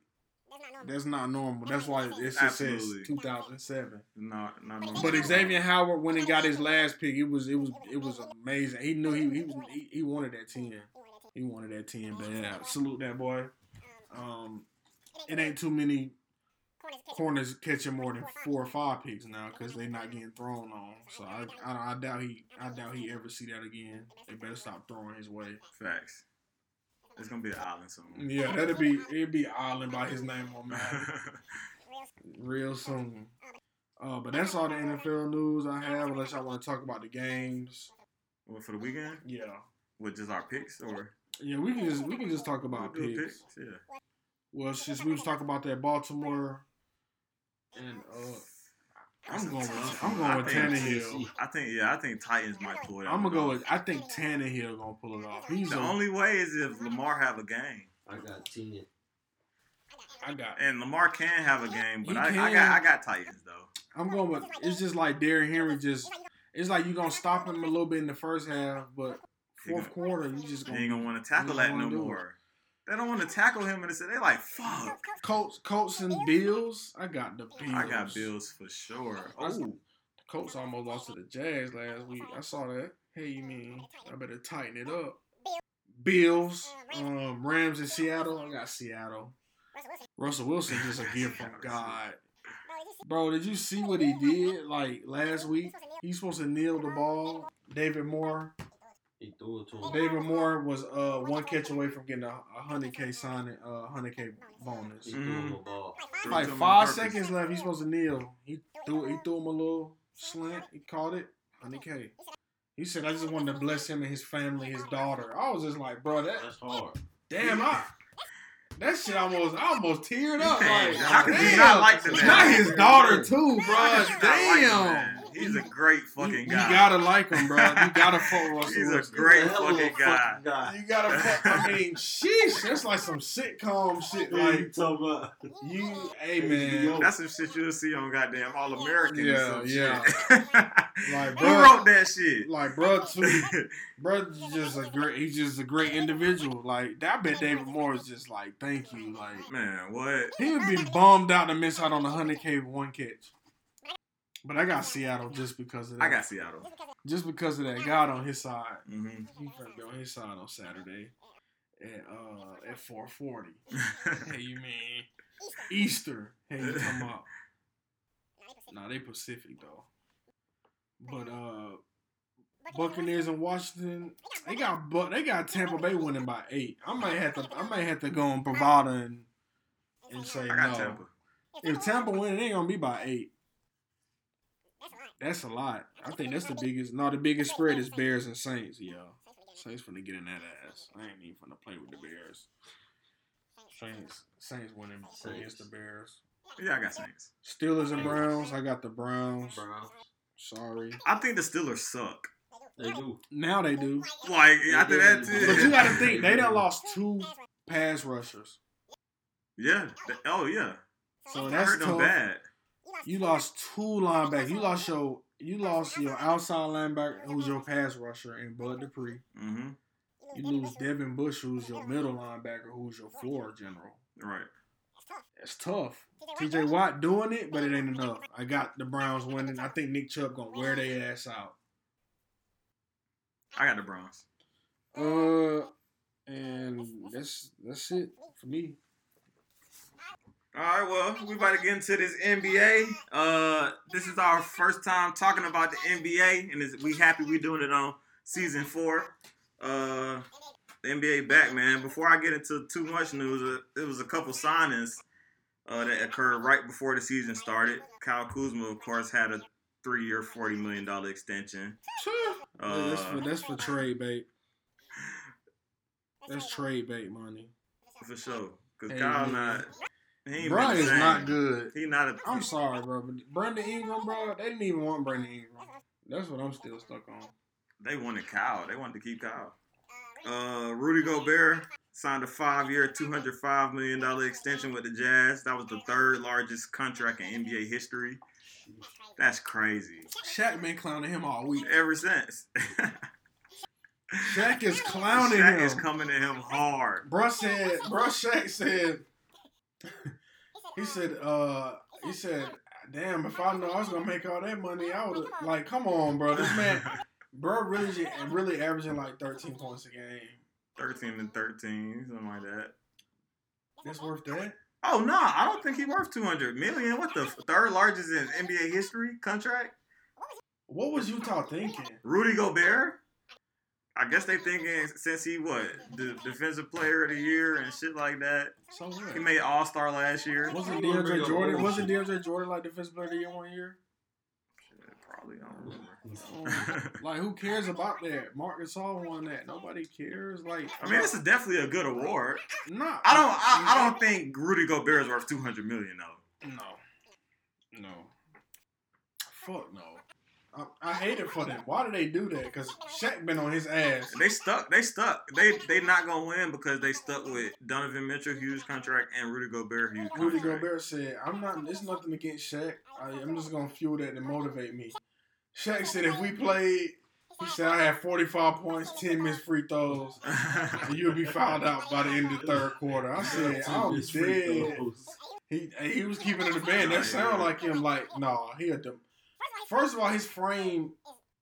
that's not normal. That's why it just says 2007. Not, not normal. But Xavier Howard, when he got his last pick, it was it was it was amazing. He knew he he was he, he wanted that ten. He wanted that ten. But yeah, salute that boy. Um, it ain't too many corners catching more than four or five picks now because they're not getting thrown on. So I, I I doubt he I doubt he ever see that again. They better stop throwing his way. Facts. It's gonna be an island soon. Yeah, that'd be it'd be Island by his name on Madden. real soon. Uh, but that's all the NFL news I have. Unless y'all want to talk about the games, what for the weekend? yeah, With just our picks or yeah, we can just we can just talk about We'll do picks. Yeah. Well, since we was talking about that Baltimore, and uh, I'm going with I'm going I with think- Tannehill. I think yeah, I think Titans might pull it. I'm gonna go with I think Tannehill gonna pull it off. He's The a, only way is if Lamar have a game, I got ten. I got. and Lamar can have a game, but He I, I got I got Titans though. I'm going with. It's just like Derrick Henry. Just it's like you are gonna stop him a little bit in the first half, but fourth gonna- quarter you just gonna. ain't gonna want to tackle that no wanna it. more. They don't want to tackle him, and they say they like fuck. Colts, Colts and Bills. I got the Bills. I got Bills for sure. Oh, Colts almost lost to the Jags last week. I saw that. Hey, you mean I better tighten it up? Bills, um, Rams in Seattle. I got Seattle. Russell Wilson just a gift from God. Bro, did you see what he did like last week? He's supposed to kneel the ball. David Moore. He threw it to him. David Moore was uh one catch away from getting a hundred K signing, uh hundred K bonus. He threw him a ball. Like to him on five seconds left. He's supposed to kneel. He threw he threw him a little slant. He caught it. 100K. He said, "I just wanted to bless him and his family, his daughter." I was just like, "Bro, that That's hard. damn, I, that shit almost, I almost teared up. Like, how could you damn, not like the man? Not his daughter too, bro. How could you not like Damn, man? He's a great fucking you, you gotta like him, bro. You gotta fuck with Russell He's a great He's a hell of a fucking guy. guy. You gotta fuck. I mean, sheesh, that's like some sitcom shit. What you Like talking about? you, hey man, That's some shit you'll see on goddamn All American. Yeah, yeah, yeah. Like, Who bro, wrote that shit? like bro, too, bro, just a great. He's just a great individual. Like I bet David Moore is just like, thank you. Like Man, what? he would be bummed out to miss out on the hundred K one catch. But I got Seattle just because of that. I got Seattle. just because of that. God on his side. hmm He gonna be on his side on Saturday at uh at four forty. Hey, you mean Easter? Hey, you talking about? Nah, they Pacific though. But uh, Buccaneers and Washington. They got but they got Tampa Bay winning by eight. I might have to I might have to go on Bovada and and say I got no. Tampa. If Tampa win, it ain't gonna be by eight. That's a lot. I think that's the biggest. No, the biggest spread is Bears and Saints. Yeah, Saints finna get in that ass. I ain't even finna play with the Bears. Saints, Saints winning against the Bears. Yeah, I got Saints. Steelers and Browns. I got the Browns. Browns. Sorry. I think the Steelers suck. They do. Now they do. Like after that, did. But you gotta think they done lost two pass rushers. Yeah. Oh yeah. So I that's heard them tough. bad. You lost two linebackers. You lost your you lost your outside linebacker who's your pass rusher and Bud Dupree. Mm-hmm. You lose Devin Bush who's your middle linebacker who's your floor general. Right. It's tough. TJ Watt doing it, but it ain't enough. I got the Browns winning. I think Nick Chubb gonna wear their ass out. I got the Browns. Uh, and that's that's it for me. All right, well, we about to get into this NBA. Uh, this is our first time talking about the NBA, and it's, we happy we doing it on season four. Uh, the NBA back, man. Before I get into too much news, uh, there was a couple signings uh, that occurred right before the season started. Kyle Kuzma, of course, had a three-year, forty million dollar extension. Yeah, that's, for, Uh, that's for trade bait. That's trade bait money. for sure, because Hey, Kyle man. not. He ain't Brian been is same. not good. He not a. I'm sorry, bro, but Brandon Ingram, bro, they didn't even want Brandon Ingram. That's what I'm still stuck on. They wanted Kyle. They wanted to keep Kyle. Uh, Rudy Gobert signed a five-year, two hundred five million dollar extension with the Jazz. That was the third largest contract in NBA history. That's crazy. Shaq been clowning him all week. Ever since, Shaq is clowning Shaq him. is coming at him hard. Bruh said, bruh Shaq said, he said, uh, he said, damn, if I know I was gonna make all that money, I would like, come on, bro, this man, bro, really, really averaging like 13 points a game. Thirteen and thirteen, something like that. That's worth that. Oh no, I don't think he's worth two hundred million. What the f- third largest in NBA history contract? What was Utah thinking? Rudy Gobert. I guess they thinking since he what the defensive player of the year and shit like that. So what? He made All Star last year. Wasn't We'll DeAndre Jordan? bullshit. Wasn't DeAndre Jordan like defensive player of the year one year? Shit, Probably I don't remember. Um, like who cares about that? Marc Gasol won that. Nobody cares. Like I mean, this is definitely a good award. not. I don't. I, I don't think Rudy Gobert is worth two hundred million though. No, no, fuck no. I, I hate it for them. Why do they do that? Because Shaq been on his ass. They stuck. They stuck. They they not gonna win because they stuck with Donovan Mitchell huge contract and Rudy Gobert huge Rudy contract. Gobert said, "I'm not. It's nothing against Shaq. I, I'm just gonna fuel that to motivate me." Shaq said, "If we played." He said I had 45 points, 10 missed free throws, and you'll be fouled out by the end of the third quarter. I said, I'm It's free dead. He he was keeping it in the band. That sound like him. Like no, he had them. First of all, his frame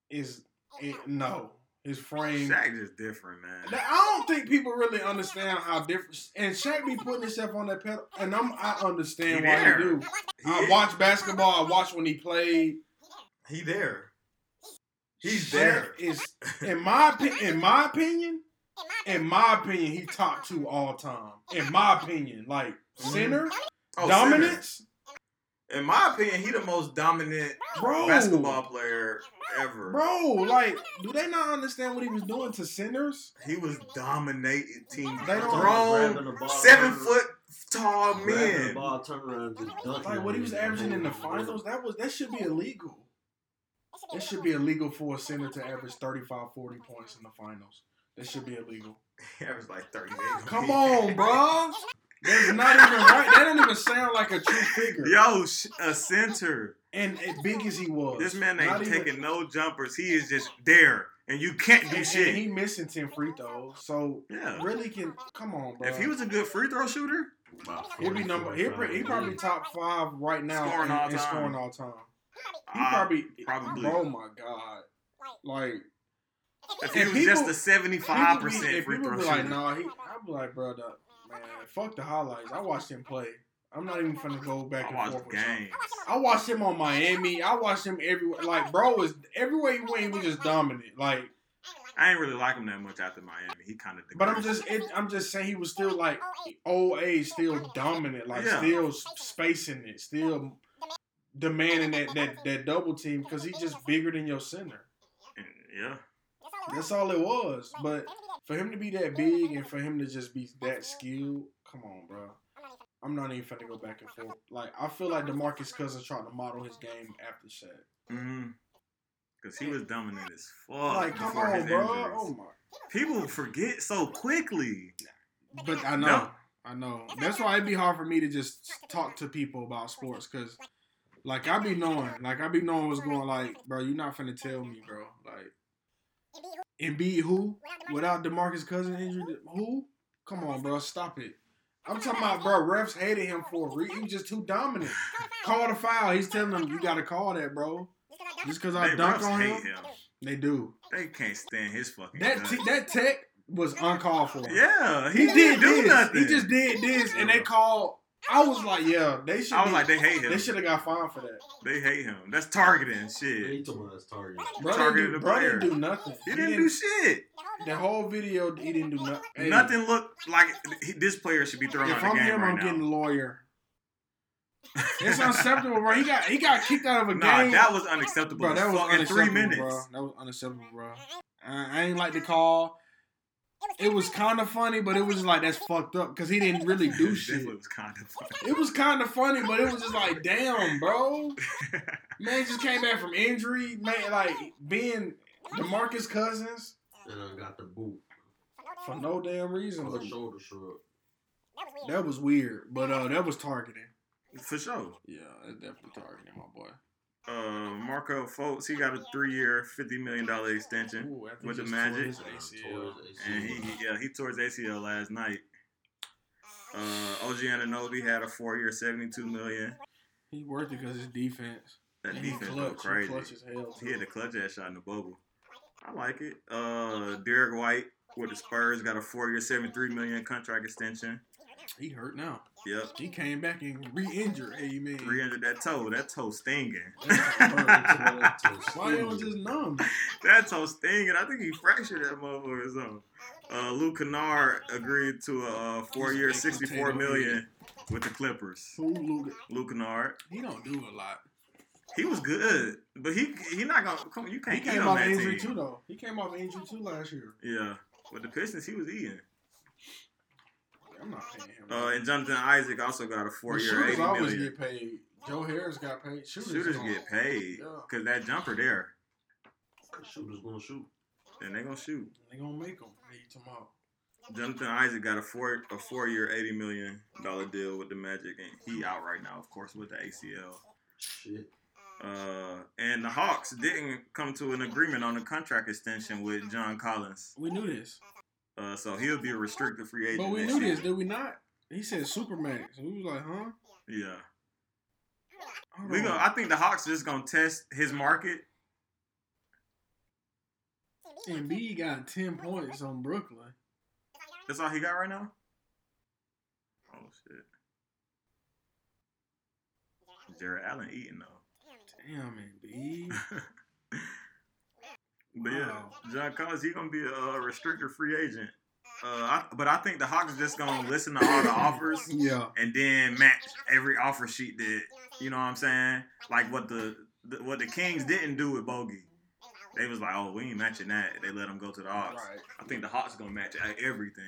is it, no. His frame. Shaq just different, man. I don't think people really understand how different. And Shaq be putting himself on that pedal, and I'm I understand He why there. he do. I He- watch basketball. I watch when he played. He there. He's Shaq there. Is in my in my opinion, in my opinion, he top two all time. In my opinion, like mm-hmm. center Oh, dominance, center. In my opinion, he the most dominant bro. basketball player ever. Bro, like, do they not understand what he was doing to centers? He was dominating teams. They don't- Grown, the ball, seven foot tall grabbing the men. ball, turn around, just Like what he was averaging in the finals, that was that should be illegal. That should be illegal for a center to average 35, 40 points in the finals. That should be illegal. He averaged like 38. Come on, bro. That's not even right. That don't even sound like a true figure. Yo, sh- a center. And as big as he was, This man not ain't even- taking no jumpers. He is just there, and you can't do and, and shit. he missing ten free throws. So Yeah. really can come on, bro. If he was a good free throw shooter, he'd be number. He 45 he probably top five right now Scoring in, all in time. scoring all time. He uh, probably, probably. Oh my god! Like if he and was just a seventy five percent free throw shooter, like, nah, he, I'd be like, bro, the, man, fuck the highlights. I watched him play. I'm not even finna go back I and watch forth. Games. I watched him on Miami. I watched him everywhere. Like, bro was everywhere he went, he was just dominant. Like, I ain't really like him that much after Miami. He kind of. but I'm just, it, I'm just saying he was still like old age, still dominant, like Yeah. still spacing it, still demanding that that that double team because he's just bigger than your center. Yeah. That's all it was. But for him to be that big and for him to just be that skilled, come on, bro. I'm not even finna go back and forth. Like I feel like Demarcus Cousins trying to model his game after Shaq. Mm-hmm. Because he was dominant as fuck. like, come before his on, bro. injuries. Oh my. People forget so quickly. But I know, No. I know. That's why it'd be hard for me to just talk to people about sports because, like, I be knowing, like, I be knowing what's going. Like, bro, you're not finna tell me, bro. Like, Embiid who without Demarcus Cousins injury, who? Come on, bro, stop it. I'm talking about, bro. Refs hated him for a reason. He was just too dominant. Call the foul. He's telling them you gotta call that, bro. Just because I They dunk on hate him, him. they do. They can't stand his fucking. That guts. t- that tech was uncalled for. yeah, He, he, did didn't do this. nothing. He just did this, and they called. I was like, yeah, they should. I was be- like, they hate him. they should have got fined for that. They hate him. That's targeting shit. he talking about his target. Bro, Targeted didn't, the bro player. didn't do nothing. He didn't do shit. The whole video, he didn't do nothing. Hey, Nothing looked like he- this player should be thrown If out the I'm game him, right I'm now. getting a lawyer. It's unacceptable, bro. He got he got kicked out of a nah, game. that was unacceptable. bro, that was fuck in unacceptable, three minutes. bro. That was unacceptable, bro. I, I ain't like the call. It was kind of funny, but it was like that's fucked up because he didn't really do This shit. was kind of funny. It was kind of funny, but it was just like, damn, bro. Man just came back from injury. Man, like being Demarcus Cousins And I got the boot. for no damn reason. For shoulder shrug. that was weird. But uh, that was targeting. For sure. Yeah, that's definitely targeting, my boy. Uh, Markelle Fultz, he got a three-year, fifty million dollar extension, Ooh, With the just tore Magic? his ACL. and he, he yeah he tore his ACL last night. Uh, OG Anunoby had a four-year, seventy-two million. He worked it because his defense. That And he defense clutch. go crazy. He clutch as hell. He had a clutch ass shot in the bubble. I like it. Uh, Derrick White with the Spurs got a four-year, seventy-three million contract extension. He hurt now. Yep. He came back and re-injured. Hey, you mean? 300 that toe. That toe stinging. Why it was just numb? that toe stinging. I think he fractured that motherfucker or something. Uh, Luke Kennard agreed to a uh, four-year, He's a baked sixty-four million with the Clippers. Who Luka? Luke Kennard. He don't do a lot. He was good, but he he not gonna come. You can't eat came off that injury team. too, though. He came off injury too last year. Yeah, with the Pistons, he was eating. I'm not paying him. Uh, and Jonathan Isaac also got a four-year, shooters eighty always million. get paid. Joe Harris got paid. Shooters, Shooters get paid Yeah. because that jumper there, Shooters gonna shoot. and they gonna shoot. They gonna make them. Hey, tomorrow. Jonathan Isaac got a four a four year eighty million dollar deal with the Magic, and he out right now, of course, with the ACL. Shit. Uh, and the Hawks didn't come to an agreement on the contract extension with John Collins, We knew this, uh, so he'll be a restricted free agent. but we knew year. this, did we not? He said Supermax, we was like, huh? Yeah, Hold we on. gonna. I think the Hawks just gonna test his market. And B got ten points on Brooklyn. That's all he got right now. Oh shit, Jarrett Allen eating though. Damn, man, B. But yeah, John Collins, he gonna be a restricted free agent. Uh, I, but I think the Hawks are just gonna listen to all the offers Yeah. and then match every offer sheet that you know what I'm saying, like what the, the what the Kings didn't do with Bogey. They was like, oh, we ain't matching that. They let him go to the Hawks. Right. I think the Hawks gonna match everything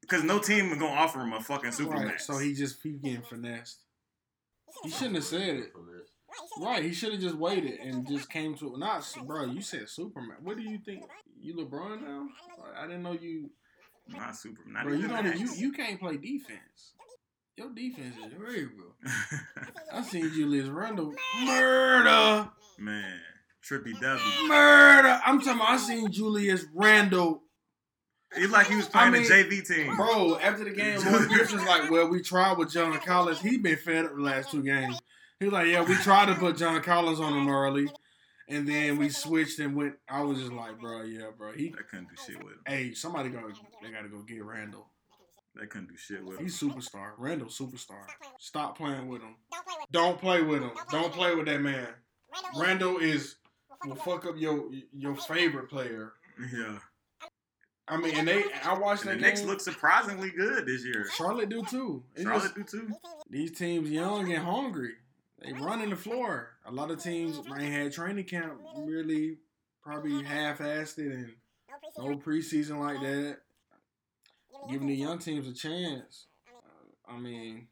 because no team is gonna offer him a fucking super Right. max. So he just he getting finessed. He shouldn't have said it. Right. He should have just waited and just came to not bro. You said Superman. What do you think? You LeBron now? Like, I didn't know you. not super, not Bro, you even don't. You you can't play defense. Your defense is very bro. I seen Julius Randle murder, Man, trippy W. murder. I'm talking. About, I seen Julius Randle, It's like he was playing I mean, a JV team. bro. After the game, Lloyd Gibbs was like, "Well, we tried with John Collins. He been fed up the last two games." He was like, "Yeah, we tried to put John Collins on him early, and then we switched and went." I was just like, "Bro, yeah, bro. He, I couldn't do shit with him. hey, somebody go. They got to go get Randle. They couldn't do shit with him. He's superstar. Randle superstar. Stop playing with him. Don't play with him. Don't play with that man. Randle is will fuck up your your favorite player. Yeah. I mean, and they I watched And the Knicks look surprisingly good this year. Charlotte do too. It's Charlotte just- do too. these teams young and hungry. They running the floor. A lot of teams ain't had training camp really probably half-assed it and no preseason like that. Giving the young teams a chance. Uh, I mean,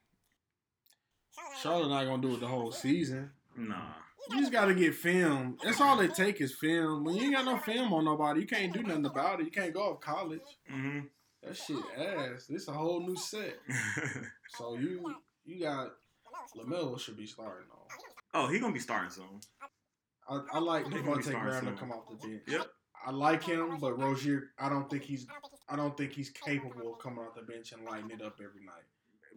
Charlotte not gonna do it the whole season. Nah. You just gotta get film. That's all they take is film. When you ain't got no film on nobody, you can't do nothing about it. You can't go off college. hmm That shit ass. This a whole new set. So you you got Lamelo should be starting though. oh, he gonna be starting soon. I, I like Devontae Graham to come off the bench. Yep. I like him, but Rozier, I don't think he's I don't think he's capable of coming off the bench and lighting it up every night.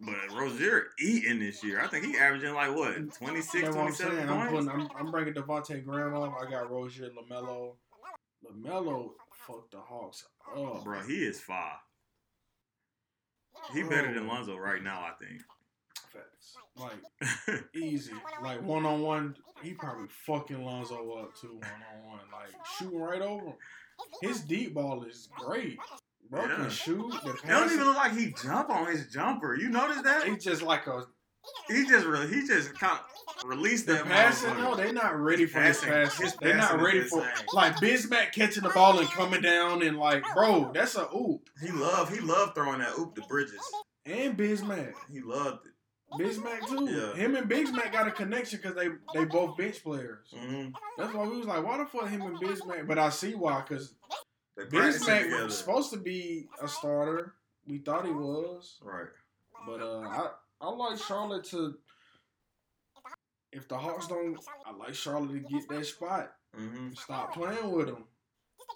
But Rozier eating this year. I think he averaging like what 26, That's what I'm 27 saying. I'm, points. putting, I'm, I'm bringing Devontae Graham off. I got Rozier, Lamelo. Lamelo fucked the Hawks up. Bro, he is fire. He better than Lonzo right now, I Facts. Like easy. Like one on one, he probably fucking Lonzo up too. One on one, like shooting right over him. His deep ball is great. Bro Yeah. can shoot. The it don't even look like he jump on his jumper. You notice that? It's just like a He just really, he just kind of released the that passing. motherfucker. No, they're not ready for his Passing- passing. his They're not ready for insane. like Bismack catching the ball and coming down and like, bro, that's a oop. He love, he loved throwing that oop to Bridges. And Bismack, He loved it. Bismack too. Yeah. Him and Bismack got a connection because they they both bench players. hmm That's why we was like, why the fuck him and Bismack? But I see why, because They practicing Bismack together. was supposed to be a starter. We thought he was, Right. but uh, I I like Charlotte to. If the Hawks don't, I like Charlotte to get that spot. hmm Stop playing with him.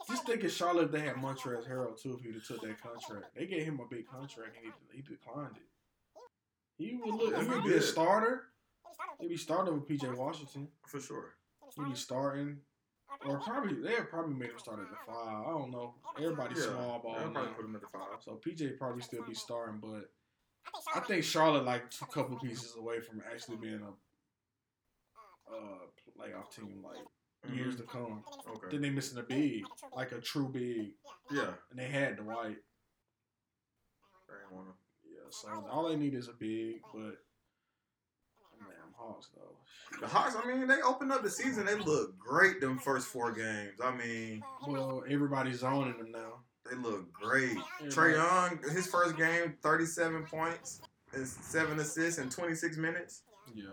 Just think of Charlotte they had Montrezl Harrell too. If he'd have took that contract, they gave him a big contract and he, he declined it. He would look. He Yes, he would be a starter. He'd be starting with PJ Washington. For sure. He'd be starting, or probably they would probably make him start at the five. I don't know. Everybody's Yeah. small ball They'll probably now. put him at the five. So PJ probably still be starting, but I think Charlotte like a couple pieces away from actually being a uh, playoff team like years to come. Okay. Then they missing a big, like a true big, Yeah. and they had Dwight. They ain't wanna- Yeah, so all they need is a big, but damn Hawks though. The Hawks, I mean, they opened up the season. They look great them first four games. I mean, Well, everybody's zoning them now. they look great. Yeah, Trae. Young, his first game, 37 points and seven assists in 26 minutes Yeah.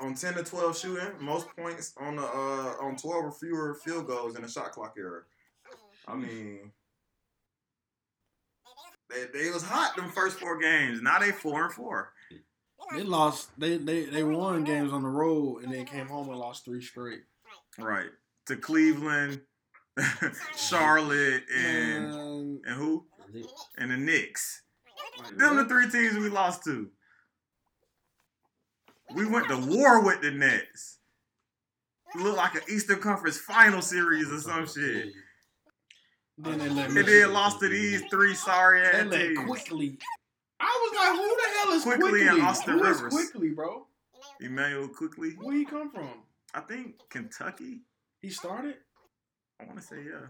on 10 to 12 shooting. Most points on the uh, on 12 or fewer field goals in the shot clock era. I mean, they, they was hot them first four games. Now they four and four. They lost. They they they won games on the road, and then came home and lost three straight. Right to Cleveland, Charlotte, and And and who? And the Knicks. Them the three teams we lost to. We went to war with the Nets. Looked like an Eastern Conference final series or some shit. Then they let And then lost to these three sorry They ass let teams. quickly. I was like, who the hell is Quickley Quickley? and Austin Who is Rivers. Quickley, bro? Immanuel Quickley. Where he come from? I think Kentucky. He started. I want to say yeah.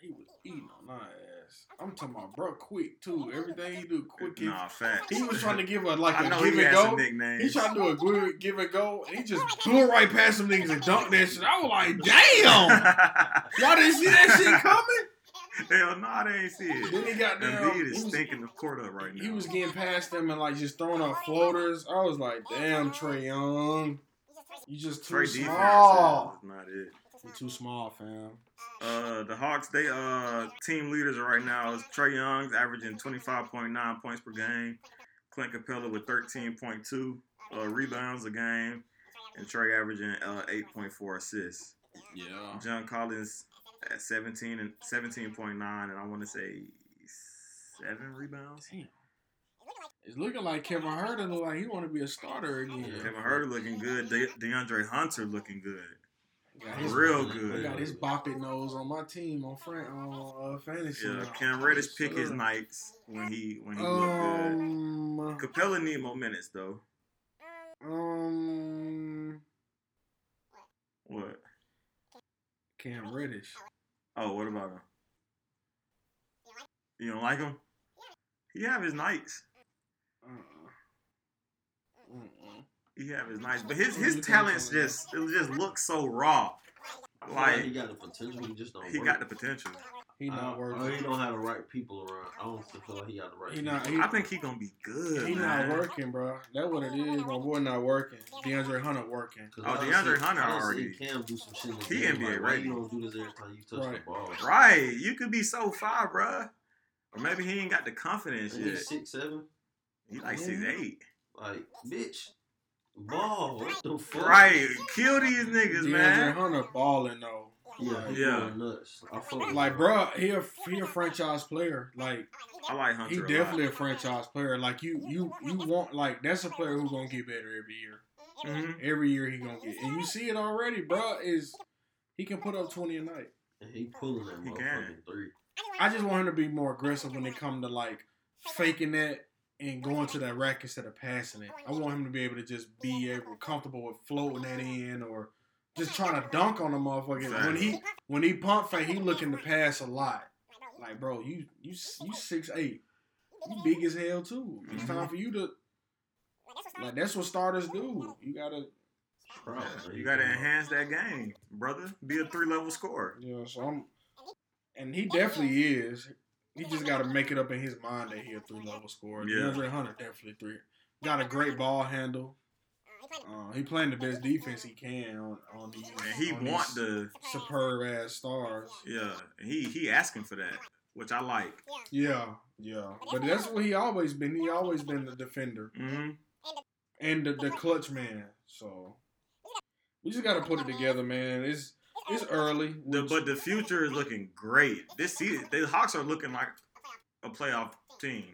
He was eating on my ass. I'm talking about bro, quick too. Everything he do quick. He- Nah, fat. He was trying to give a like I a know give he and go. some nicknames. He tried to do a good give and go, and he just blew right past some niggas and dunked that shit. I was like, damn! Y'all didn't see that shit coming? Hell no, I didn't see Then it. he got down. Embiid is was, stinking the court up right now. he was getting past them and like just throwing out floaters. I was like, damn, Trae Young, you just too Trae defense small. is not it. You too small, fam. Uh, the Hawks, they uh team leaders right now is Trae Young's averaging 25.9 points per game, Clint Capela with 13.2 uh, rebounds a game, and Trae averaging uh 8.4 assists. Yeah. John Collins at 17 and 17.9, and I want to say seven rebounds. Damn. It's looking like Kevin Huerter look like he want to be a starter again. Kevin Huerter looking good. De- DeAndre Hunter looking good. Got his- Real I good. got his bop it nose on my team on Fran on uh, fantasy. Yeah, now. Cam Reddish pick his nights when he when he looked good. Um, Capela need more minutes though. um, What? Cam Reddish. Oh, what about him? You don't like him? He have his nights. Uh-uh. He have his nights, but his What do you his talents just it just looks so raw. Like he got the potential. He just don't. he work. got the potential. He not working. he don't have the right people around. I don't feel like he got the right. He people. not. He, I think he gonna be good. he man. not working, bro. That what it is. My boy not working. DeAndre Hunter working. Oh, I done DeAndre seen- Hunter I done already- seen Cam do some shit. in He game, NBA like, why ready. You don't do this every time you touch Right. the ball. Right, you could be so far, bro. Or maybe he ain't got the confidence And yet. he's six seven. He like six eight. Like bitch, ball. What the fuck? Right, kill these niggas, DeAndre man. DeAndre Hunter balling though. Yeah, Yeah. nuts. I fuck with Like, him. bro, he a he a franchise player. Like, I like Hunter. he a lot. definitely a franchise player. Like, you you you want like that's a player who's gonna get better every year. Mhm. Every year he gonna get, and you see it already, bro. Is he can put up twenty a night. And he pulling that He can. three. I just want him to be more aggressive when it come to like faking that and going to that rack instead of passing it. I want him to be able to just be able comfortable with floating that in or just trying to dunk on the motherfucker. When he when he pump fake, he looking to pass a lot. Like, bro, you you you six eight, you big as hell too. It's time for you to like that's what starters do. You gotta Proud, man. You gotta enhance that game, brother. Be a three level scorer. you know. So I'm, and he definitely is. He just got to make it up in his mind that he a three level scorer. Yeah. DeAndre Hunter definitely three. Got a great ball handle. Uh, he playing the best defense he can on on these. And he on want the superb ass stars. yeah. He he asking for that, which I like. Yeah, yeah. But that's what he always been. He always been the defender hmm and the, the clutch man. So we just got to put it together, man. It's it's early. The, but the future is looking great. This season, the Hawks are looking like a playoff team.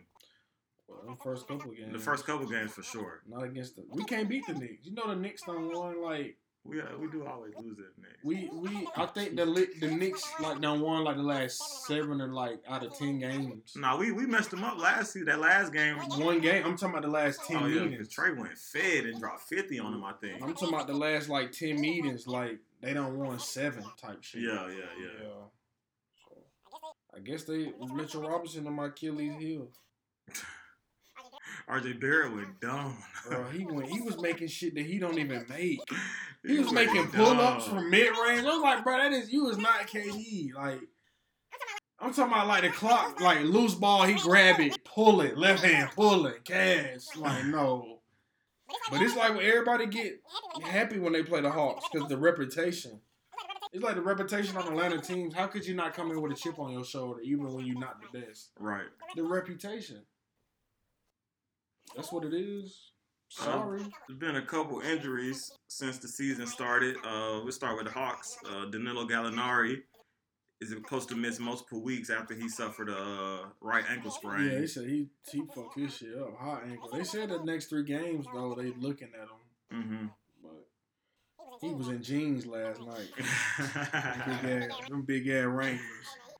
Well, the first couple games. The first couple games for sure. Not against the. We can't beat the Knicks. You know the Knicks don't won like We uh, we do always lose it next. we we. I think the Li- the Knicks like done won like the last seven or like out of ten games. Nah, we, we messed them up last season. That last game. One game. I'm talking about the last ten Oh yeah, 'cause meetings. Trae went fed and dropped fifty on him. I think. I'm talking about the last like ten meetings. Like they don't won seven type shit. Yeah, yeah, yeah. So I guess they Mitchell Robinson on my Achilles heel. RJ Barrett went dumb. Bro, he went. He was making shit that he don't even make. He He was making pull ups from mid range. I was like, bro, that is you is not KD. Like, I'm talking about like the clock, like loose ball. He grab it, pull it, left hand, pull it, cash. Like no. But it's like when everybody get happy when they play the Hawks because the reputation. It's like the reputation on Atlanta teams. How could you not come in with a chip on your shoulder even when you're not the best? Right. The reputation. That's what it is. Sorry. There's been a couple injuries since the season started. Uh, we'll start with the Hawks. Uh, Danilo Gallinari is supposed to miss multiple weeks after he suffered a uh, right ankle sprain. Yeah, they said he he fucked his shit up, hot ankle. They said the next three games though they looking at him, Mm-hmm. but he was in jeans last night. big ass, them big ass Wranglers.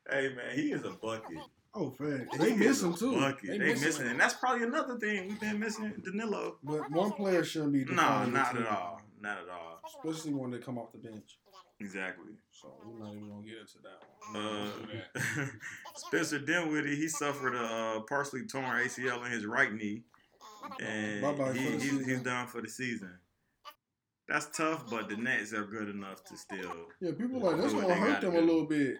hey man, he is a bucket. Oh, fact. He They is miss him too. Bucket. They, missing, him. and that's probably another thing we've been missing Danilo. But one player shouldn't be. No, not at all. Not at all. Especially when they come off the bench. Exactly. So we're not even gonna get into that one. Uh, do. Spencer Dinwiddie, he suffered a uh, partially torn ACL in his right knee, and Bye-bye he, he's, he's done for the season. That's tough, but the Nets are good enough to still. Yeah, people like that's Do gonna hurt them a little bit.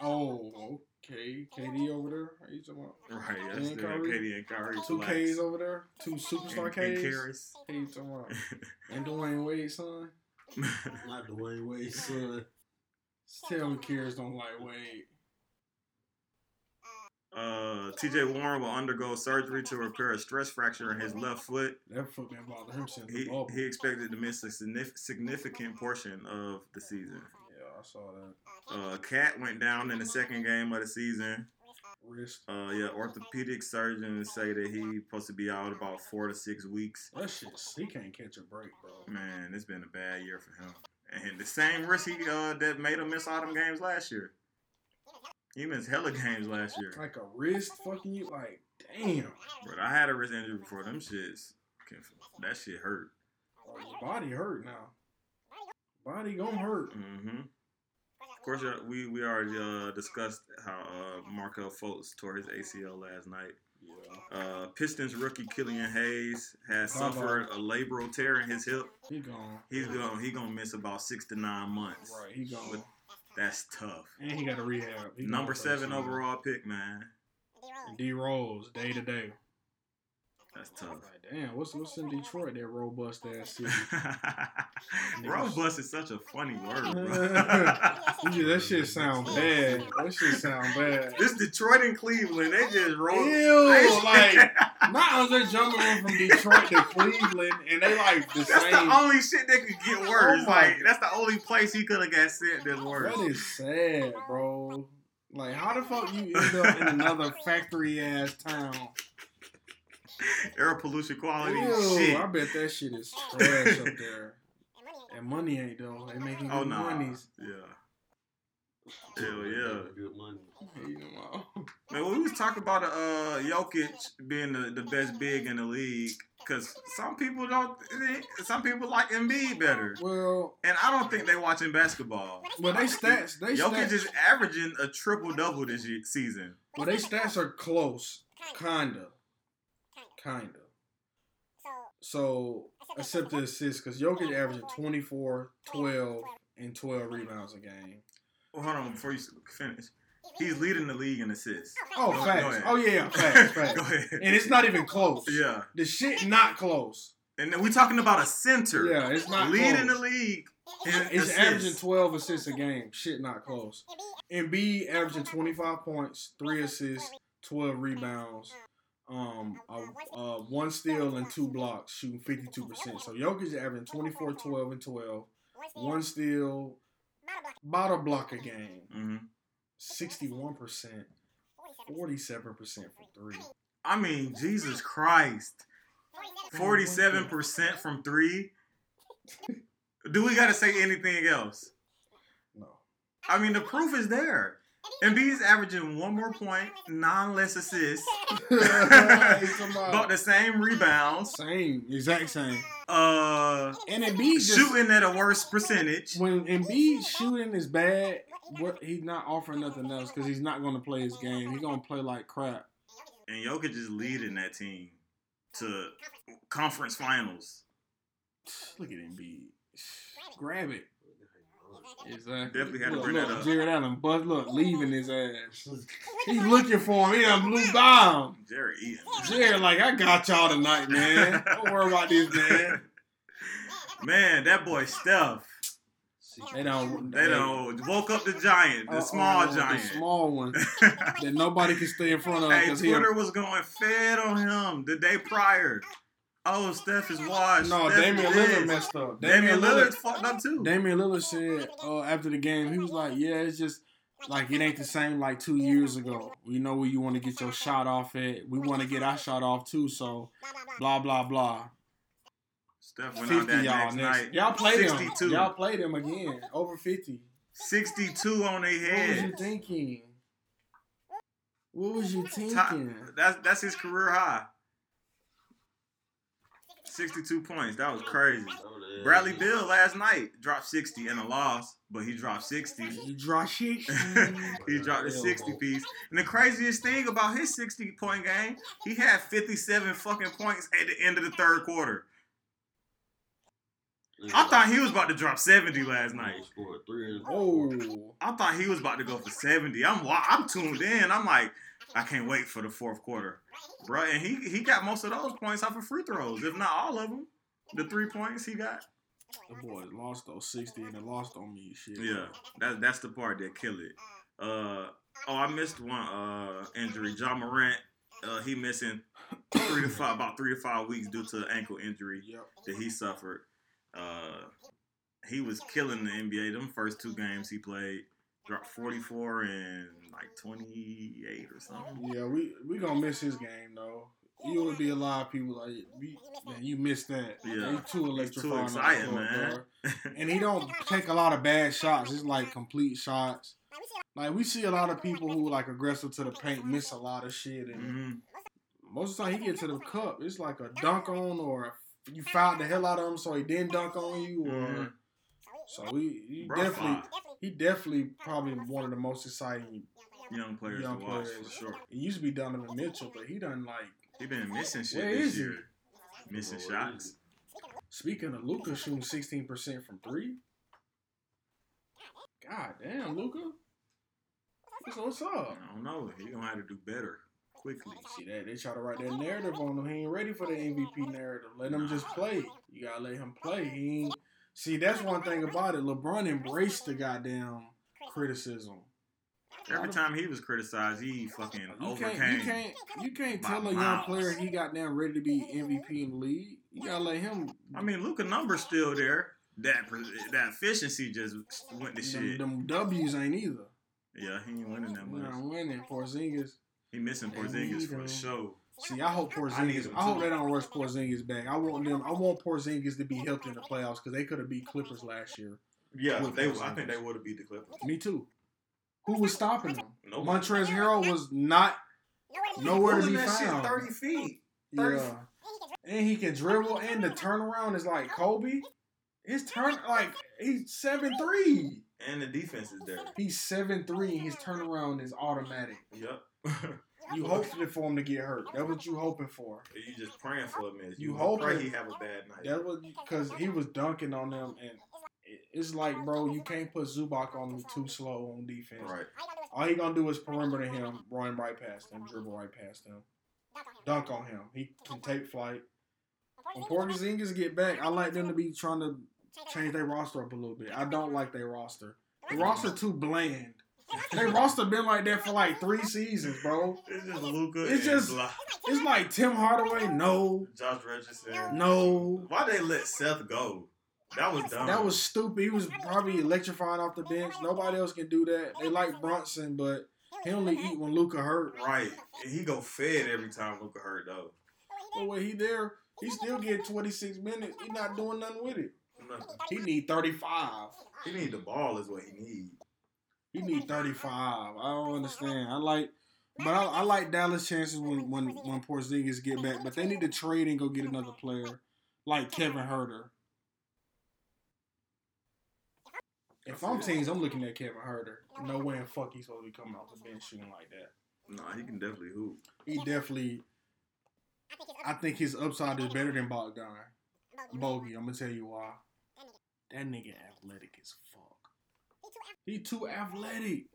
Oh, okay. KD over there. Are you talking about Right, that's And still Kyrie? KD and Kyrie. two relax. Ks over there? Two superstar and, and Ks. Karis. What you talking about? And Dwyane Wade, son. Not Dwyane Wade, son. Tell me, Karis don't like Wade. uh, T.J. Warren will undergo surgery to repair a stress fracture in his left foot. That foot been bothering him since He bubble. he expected to miss a signif- significant portion of the season. I saw that. Uh, KAT went down in the second game of the season. Wrist. Uh, yeah, orthopedic surgeons say that he's supposed to be out about four to six weeks. That shit. He can't catch a break, bro. Man, it's been a bad year for him. and the same risk he uh, that made him miss all them games last year. He missed hella games last year. Like a wrist fucking you. Like damn. But I had a wrist injury before. Them shits, that shit hurt. Oh, body hurt now. Body gonna hurt. hmm Of course, uh, we we already uh, discussed how uh, Markelle Fultz tore his ACL last night. Yeah. Uh, Pistons rookie Killian Hayes has Bye-bye. suffered a labral tear in his hip. He gone. He's gonna he gonna miss about six to nine months. Right. He gone. With- That's tough. And he got a rehab. He Number gone for the seven overall pick, man. D Rose day to day. That's tough. Like, damn, what's what's in Detroit? That robust ass city. Robust is such a funny word, bro. Yeah, that shit sound bad. That shit sound bad. This Detroit and Cleveland, they just roll. Ew, like not only jumping from Detroit to Cleveland, and they like the that's same. the only shit that could get oh worse. Oh like that's the only place he could have got sent that's worse. That is sad, bro. Like, how the fuck you end up in another factory ass town? Air pollution quality Ew, shit. I bet that shit is trash up there. And money ain't though. They making good Oh no, monies. yeah. Hell yeah. Good money. Hey, you know. Man, we was talking about uh Jokic being the, the best big in the league because some people don't. Some people like Embiid better, Well, and I don't think they watching basketball. well, they stats, they Jokic stats, is averaging a triple double this year, season. well, they stats are close, kinda, kinda. So, except the assists, because Jokic averaging 24, 12, and 12 rebounds a game. Well, hold on before you finish. He's leading the league in assists. Oh, oh Go- go facts. ahead. Oh yeah, facts, facts. Go ahead. And it's not even close. Yeah, The shit not close. and then we're talking about a center. Yeah, it's not leading close. the league. in It's assists. averaging 12 assists a game. Shit not close. Embiid averaging 25 points, 3 assists, 12 rebounds, um, uh, one steal and two blocks, shooting 52%. So Jokic is averaging 24, 12, and 12. One steal, bottle a block a game. Mhm. 61%, 47% from three. I mean, Jesus Christ. Forty-seven percent from three. Do we got to say anything else? No. I mean, the proof is there. Embiid's averaging one more point, nine less assists, He's talking about about the same rebounds, same, exact same. uh, And Embiid just, shooting at a worse percentage. when Embiid shooting is bad, what he's not offering nothing else because he's not going to play his game. He's going to play like crap. And Jokic is leading that team to conference finals. Look at Embiid. Grab it. Exactly. Definitely had to look, bring look, that up. Jarrett Allen, but look, leaving his ass. He's looking for him. He done blew down. Jerry Eaton. Jarrett, like, I got y'all tonight, man. Don't worry about this, man. Man, that boy Steph. They don't. They don't woke up the giant, the small Uh-oh, giant. The small one that nobody can stay in front of. Hey, 'cause he- Twitter was going fed on him the day prior. Oh, Steph is washed. No, Steph Damian Lillard messed up. Damian Lillard fucked up too. Damian Lillard said uh, after the game, he was like, "Yeah, it's just like it ain't the same like two years ago. We know where you want to get your shot off at. We want to get our shot off too. So, blah blah blah. Steph went out Fifty that y'all next next. night. Y'all played him. Y'all played him again. Over fifty. 62 on their head. What was you thinking? What was you Top- thinking? that's that's his career high. 62 points. That was crazy. Oh, Bradley Beal last night dropped 60 in a loss, but he dropped 60. You draw shit. he dropped a 60 piece. And the craziest thing about his 60 point game, he had 57 fucking points at the end of the third quarter. I thought he was about to drop 70 last night. Scored three in Oh, I thought he was about to go for 70. I'm I'm tuned in. I'm like, I can't wait for the fourth quarter. Bro, and he he got most of those points off of free throws, if not all of them. The three points he got. the boy lost those sixty and it lost on me. Shit. Yeah, that, that's the part that kill it. Uh, oh, I missed one uh, injury. Ja Morant, uh, he missing three to five, about three to five weeks due to ankle injury Yep. that he suffered. Uh, he was killing the NBA. Them first two games he played, dropped 44 and like 28 or something. Yeah, we we gonna miss his game though. you would be a lot of people like, we- man, you missed that. Yeah. He's too too electrifying. the exciting, court, man. And he don't take a lot of bad shots. It's like complete shots. Like we see a lot of people who like aggressive to the paint miss a lot of shit, and Mhm. most of the time he get to the cup, it's like a dunk on or you fouled the hell out of him, so he didn't dunk on you, or Mhm. So he, he Rough definitely five. he definitely probably one of the most exciting young players young to watch players. for sure. It used to be Donovan Mitchell, but he done like. He been missing shit Where this is he? year. Missing Where shots. Speaking of Luka shooting sixteen percent from three. God damn, Luka. What's, what's up? I don't know. He gonna have to do better quickly. See that they try to write that narrative on him. He ain't ready for the MVP narrative. Let him just play. You gotta let him play. He ain't. See, that's one thing about it. LeBron embraced the goddamn criticism. Every time he was criticized, he fucking You overcame. can't, you can't, you can't tell a young miles. player he got down ready to be MVP in the league. You gotta let him. I mean, Luka numbers still there. That that efficiency just went to shit. them W's ain't either. Yeah, he ain't winning that We're not much. winning. Porzingis. He missing Porzingis for sure. See, I hope Porzingis. him I, hope they don't rush Porzingis back. I want them. I want Porzingis to be healthy in the playoffs because they could have beat Clippers last year. Yeah, With they. I think they would have beat the Clippers. Me too. Who was stopping them? No, Montrezl Harrell was not nowhere to be found. thirty feet. 30 Yeah. And he can dribble, and the turnaround is like Kobe. His turn, like he's seven three. And the defense is there. He's seven three. His turnaround is automatic. Yep. You hoping for him to get hurt. That's what you hoping for. You just praying for a miss. You You, hoping- pray he have a bad night. That was because he was dunking on them, and it's like, bro, you can't put Zubac on me too slow on defense. Right. All he gonna do is perimeter him, run right past him, dribble right past him, dunk on him. He can take flight. When Porzingis get back, I like them to be trying to change their roster up a little bit. I don't like their roster. The roster too bland. Their have been like that for like three seasons, bro. It's just Luka. It's just- It's like Tim Hardaway, no, Josh Richardson. no. Why they let Seth go? That was dumb. That was stupid. He was probably electrifying off the bench. Nobody else can do that. They like Brunson, but he only eat when Luka hurt. right. And he go fed every time Luka hurt though. But when he there, he still get 26 minutes. He not doing nothing with it. He need 35. He need the ball is what he need. He need 35. I don't understand. I like, but I, I like Dallas' chances when when when Porzingis get back. But they need to trade and go get another player like Kevin Huerter. If I'm teams, I'm looking at Kevin Huerter. No way in fuck he's supposed to be coming off the bench shooting like that. No, he can definitely hoop. He definitely. I think his upside is better than Bogdan. Bogey, I'm gonna tell you why. That nigga athletic as fuck. He too athletic.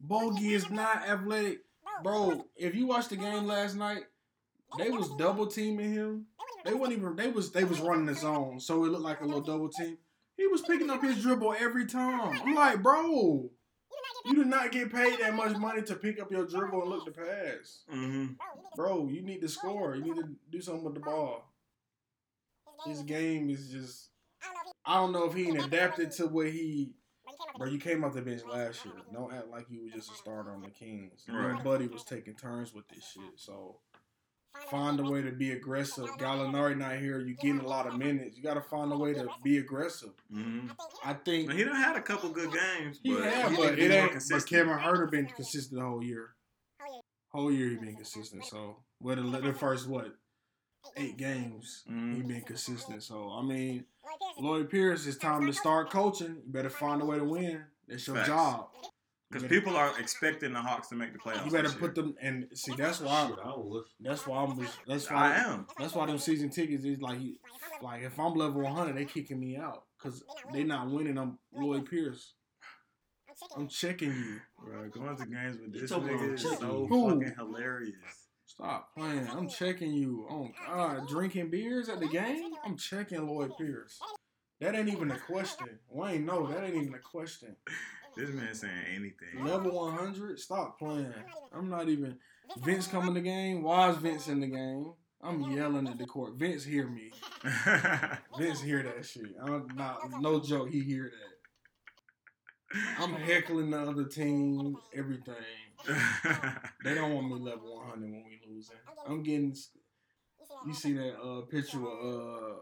Bogey is not athletic, bro. If you watched the game last night, they was double teaming him. They wasn't even. They was. They was running the zone, so it looked like a little double team. He was picking up his dribble every time. I'm like, bro, you do not get paid that much money to pick up your dribble and look to pass. Mm-hmm. Bro, you need to score. You need to do something with the ball. His game is just. I don't know if he ain't adapted to what he. Bro, you came off the bench last year. Don't act like you were just a starter on the Kings. Your Right. buddy was taking turns with this shit. So find a way to be aggressive. Gallinari not here. You getting a lot of minutes. You got to find a way to be aggressive. Mm-hmm. I think He done had a couple good games, he but had, he but need to be it more ain't. But consistent. Kevin Huerter been consistent the whole year. Whole year he been consistent. So what the, the first what eight games he Mhm. been consistent. So I mean, Lloyd Pierce, it's time to start coaching. You better find a way to win. That's your Facts. job. Because You people are expecting the Hawks to make the playoffs. You better this put year. them and see. That's why. Shit, I, that's why I'm. That's why I am. That's why them season tickets is like, like if I'm level 100, they kicking me out because they not winning. I'm Lloyd Pierce. I'm checking you. Bro, going to games with this nigga is so you. Fucking hilarious. Stop playing. I'm checking you. Oh God, drinking beers at the game? I'm checking Lloyd Pierce. That ain't even a question. Wayne, no, that ain't even a question. This man saying anything. Level 100? Stop playing. I'm not even. Vince coming to the game? Why is Vince in the game? I'm yelling at the court. Vince hear me. Vince hear that shit. I'm not no joke. He hear that. I'm heckling the other team. Everything. They don't want me level 100 when we losing. I'm getting You see that uh, picture of uh,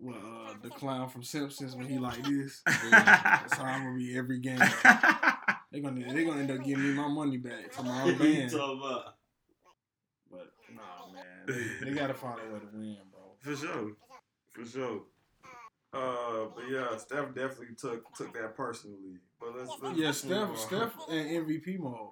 with uh, the clown from Simpsons when he like this? That's how I'm gonna be every game. They're gonna they gonna end up giving me my money back to my own What you band. But nah, man, they, they gotta find a way to win, bro. For sure. For sure. Uh, but yeah, Steph definitely took took that personally. But let's, let's Yeah, move Steph. Steph in MVP mode.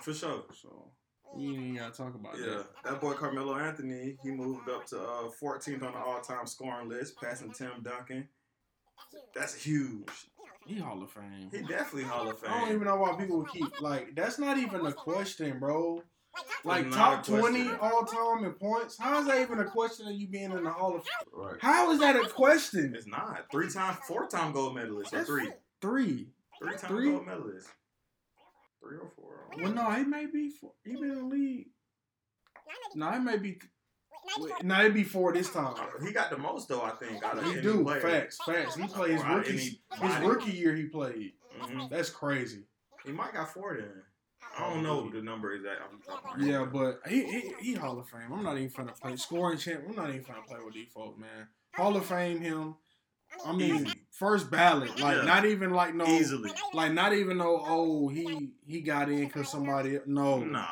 For sure. So we ain't even gotta talk about Yeah, that. that boy Carmelo Anthony, he moved up to uh, 14th on the all-time scoring list, passing Tim Duncan. That's huge. He Hall of Fame. He definitely Hall of Fame. I don't even know why people keep like that's not even a question, bro. Like top not a question. twenty all time in points. How is that even a question of you being in the Hall of Right. How is that a question? It's not. Three time, four time gold medalist. or three. Three. Three time Three? gold medalist. Three or four. Well, no, he may be four. He been in the league. No, it may be. No, it'd be four this time. He got the most though, I think. Out of He any do player. facts, facts. He played his Or out of rookie. His rookie year, he played. Mhm. That's crazy. He might got four then. I don't know the number exact. off the top Yeah, head. but he, he he Hall of Fame. I'm not even trying to play scoring champ. I'm not even trying to play with these folks, man. Hall of Fame him. I mean, first ballot. Like Yeah. not even like no. easily. Like not even no. Oh, he he got in because somebody. No. Nah,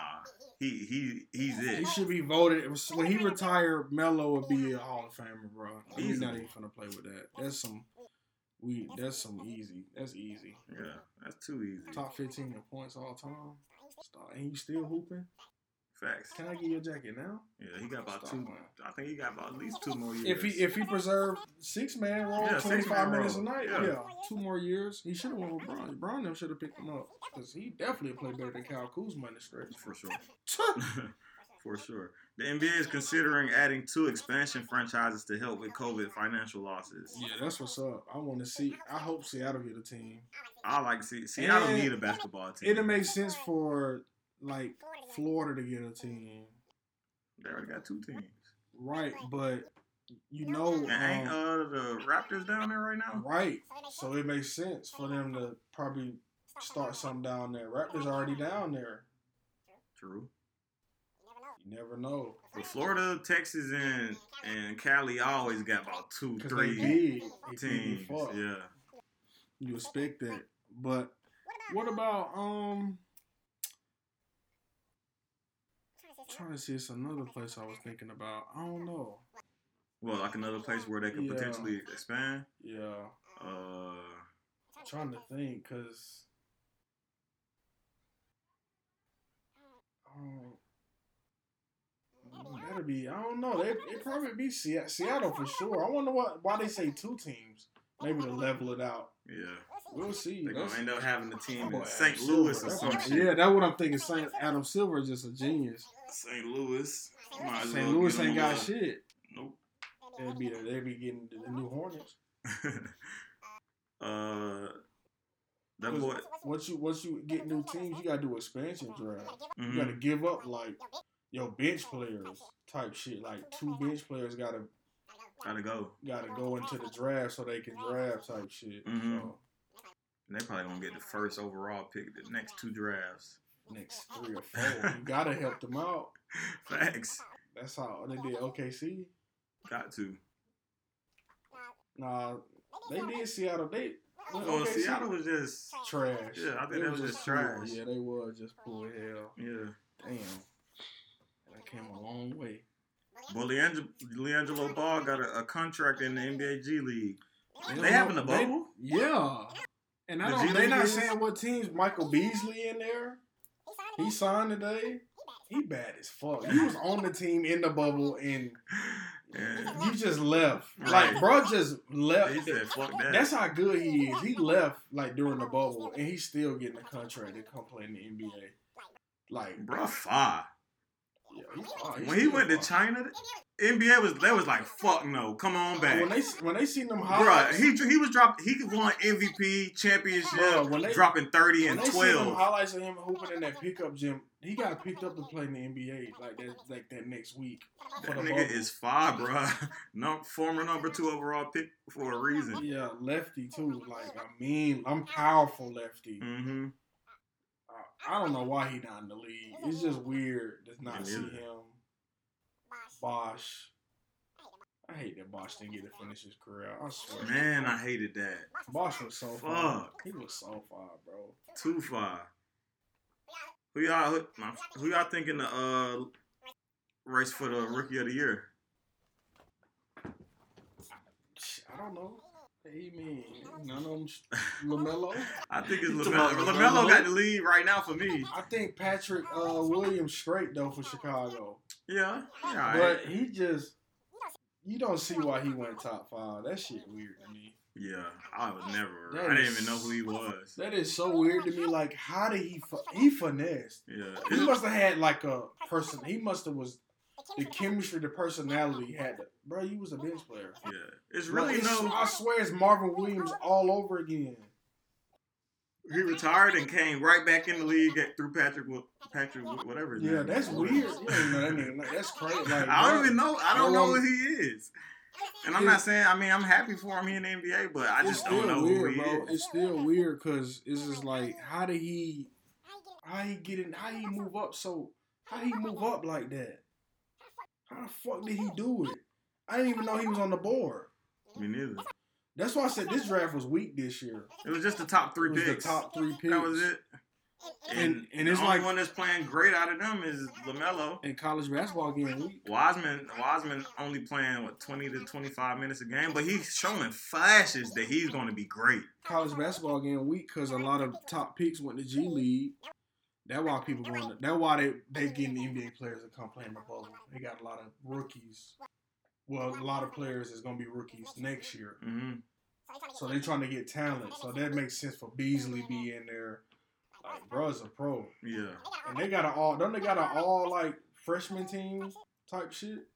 he he he's it. He should be voted when he retired. Melo would be a Hall of Famer, bro. Easily. not even gonna play with that. That's some. We that's some easy. That's easy. Yeah, that's too easy. Top fifteen in points all time. And you still hooping? Facts. Can I get your jacket now? Yeah, he got about Stop, two. man. I think he got about at least two more years. If he if he preserved six man role, Yeah, twenty five minutes role. a night, Yeah. yeah. two more years, he should have won with Brown. Brown them should have picked him up because he definitely played better than Kyle Kuzma in the stretch. for sure. for sure. The NBA is considering adding two expansion franchises to help with COVID financial losses. yeah, that's what's up. I want to see. I hope Seattle get a team. I like to see Seattle And need a basketball team. It'll make sense for like Florida to get a team, They already got two teams. right? But you know, And ain't um, uh the Raptors down there right now? right? So it makes sense for them to probably start something down there. Raptors already down there. True. You never know. But Florida, Texas, and and Cali always got about two, three big. They big as teams. Yeah. You expect that. But what about um trying to see it's another place I was thinking about. I don't know. Well, like another place where they could Yeah. potentially expand. Yeah. Uh, trying to think because um, that'll be I don't know. It it probably be Seattle for sure. I wonder what why they say two teams. Maybe to level it out. yeah. We'll see. They're gonna end up having a team Boy, in St. Louis Silver, or that's some what- shit. Yeah, that's what I'm thinking. Saint Adam Silver is just a genius. St. Louis. Might St. Louis ain't got a- shit. Nope. They'd be they'd be getting the new Hornets. uh, that 'Cause boy. Once you once you get new teams, you gotta do expansion draft. You mhm. gotta give up like your bench players type shit. Like two bench players gotta Gotta go. gotta go into the draft so they can draft type shit. Mhm. So And they probably gonna get the first overall pick the next two drafts. next three or four, you gotta help them out. Facts. That's how they did OKC. Got to. Nah, they did Seattle. They well, OKC Seattle was just trash. Yeah, I think They that was just poor. trash. Yeah, they was just poor hell. yeah. Damn, that came a long way. Well, Leandro, LiAngelo Ball got a, a contract in the NBA G League. don't They having a they- bubble? Yeah. And I The don't, they League not is? saying what teams. Michael Beasley in there. He signed today. He bad as fuck. He was on the team in the bubble and Yeah. you just left. Like, bro just left. He said, "Fuck that." That's how good he is. He left like during the bubble and he's still getting a contract to come play in the NBA. Like, Bro, fire. fine. He's When he went to. China, NBA was they was like, "Fuck no, come on back." When they when they seen them Bruh, highlights, he he was dropped. He won MVP championship, Bruh, when they- dropping thirty and twelve. highlights of him hooping in that pickup gym, he got picked up to play in the NBA like that like that next week. That nigga bubble. is fire, bro. No, former number two overall pick for a reason. Yeah, lefty too. Like I mean, I'm powerful lefty. Mm-hmm. I don't know why he not in the league. It's just weird to not see him. Bosh. I hate that Bosh didn't get to finish his career. I swear. Man, I hated that. Bosh was so far. Fuck. He was so far, bro. Too far. Who y'all who, who y'all thinking the uh race for the rookie of the year? I don't know. He mean none of them. LaMelo. I think it's You LaMelo. LaMelo LaMelo? got the lead right now for me. I think Patrick uh, Williams straight though for Chicago, Yeah, yeah. but he just you don't see why he went top five. That shit weird to me. yeah, I would never. That I didn't is- even know who he was. That is so weird to me. Like, how did he fi- he finessed? Yeah, He must have had like a person. He must have was the chemistry, the personality had. To, bro, you was a bench player. yeah. It's really Like, it's- no. I swear it's Marvin Williams all over again. He retired and came right back in the league at, through Patrick. Patrick, whatever. Yeah, that's weird. You don't know that nigga. Like, that's crazy. Like, I don't bro, even know. I don't no know who he is. And I'm not saying. I mean, I'm happy for him here in the NBA, but I just don't know weird, who he bro. is. It's still weird because it's just like, how did he, how he get in, how he move up so, how he move up like that? How the fuck did he do it? I didn't even know he was on the board. Me neither. That's why I said this draft was weak this year. It was just the top three It was picks. the top three picks. That was it. And- and the it's only like- one that's playing great out of them is LaMelo. in college basketball getting weak. Wiseman, Wiseman only playing what twenty to twenty five minutes a game, but he's showing flashes that he's going to be great. College basketball getting weak because a lot of top picks went to G League. That's why people going. To, that's why they they getting the NBA players to come play in the bubble. They got a lot of rookies. Well, a lot of players is gonna be rookies next year. hmm So they're trying to get talent. So that makes sense for Beasley be in there. Like, bro's a pro, Yeah, and they got an all. Don't they got an all like freshman team type shit?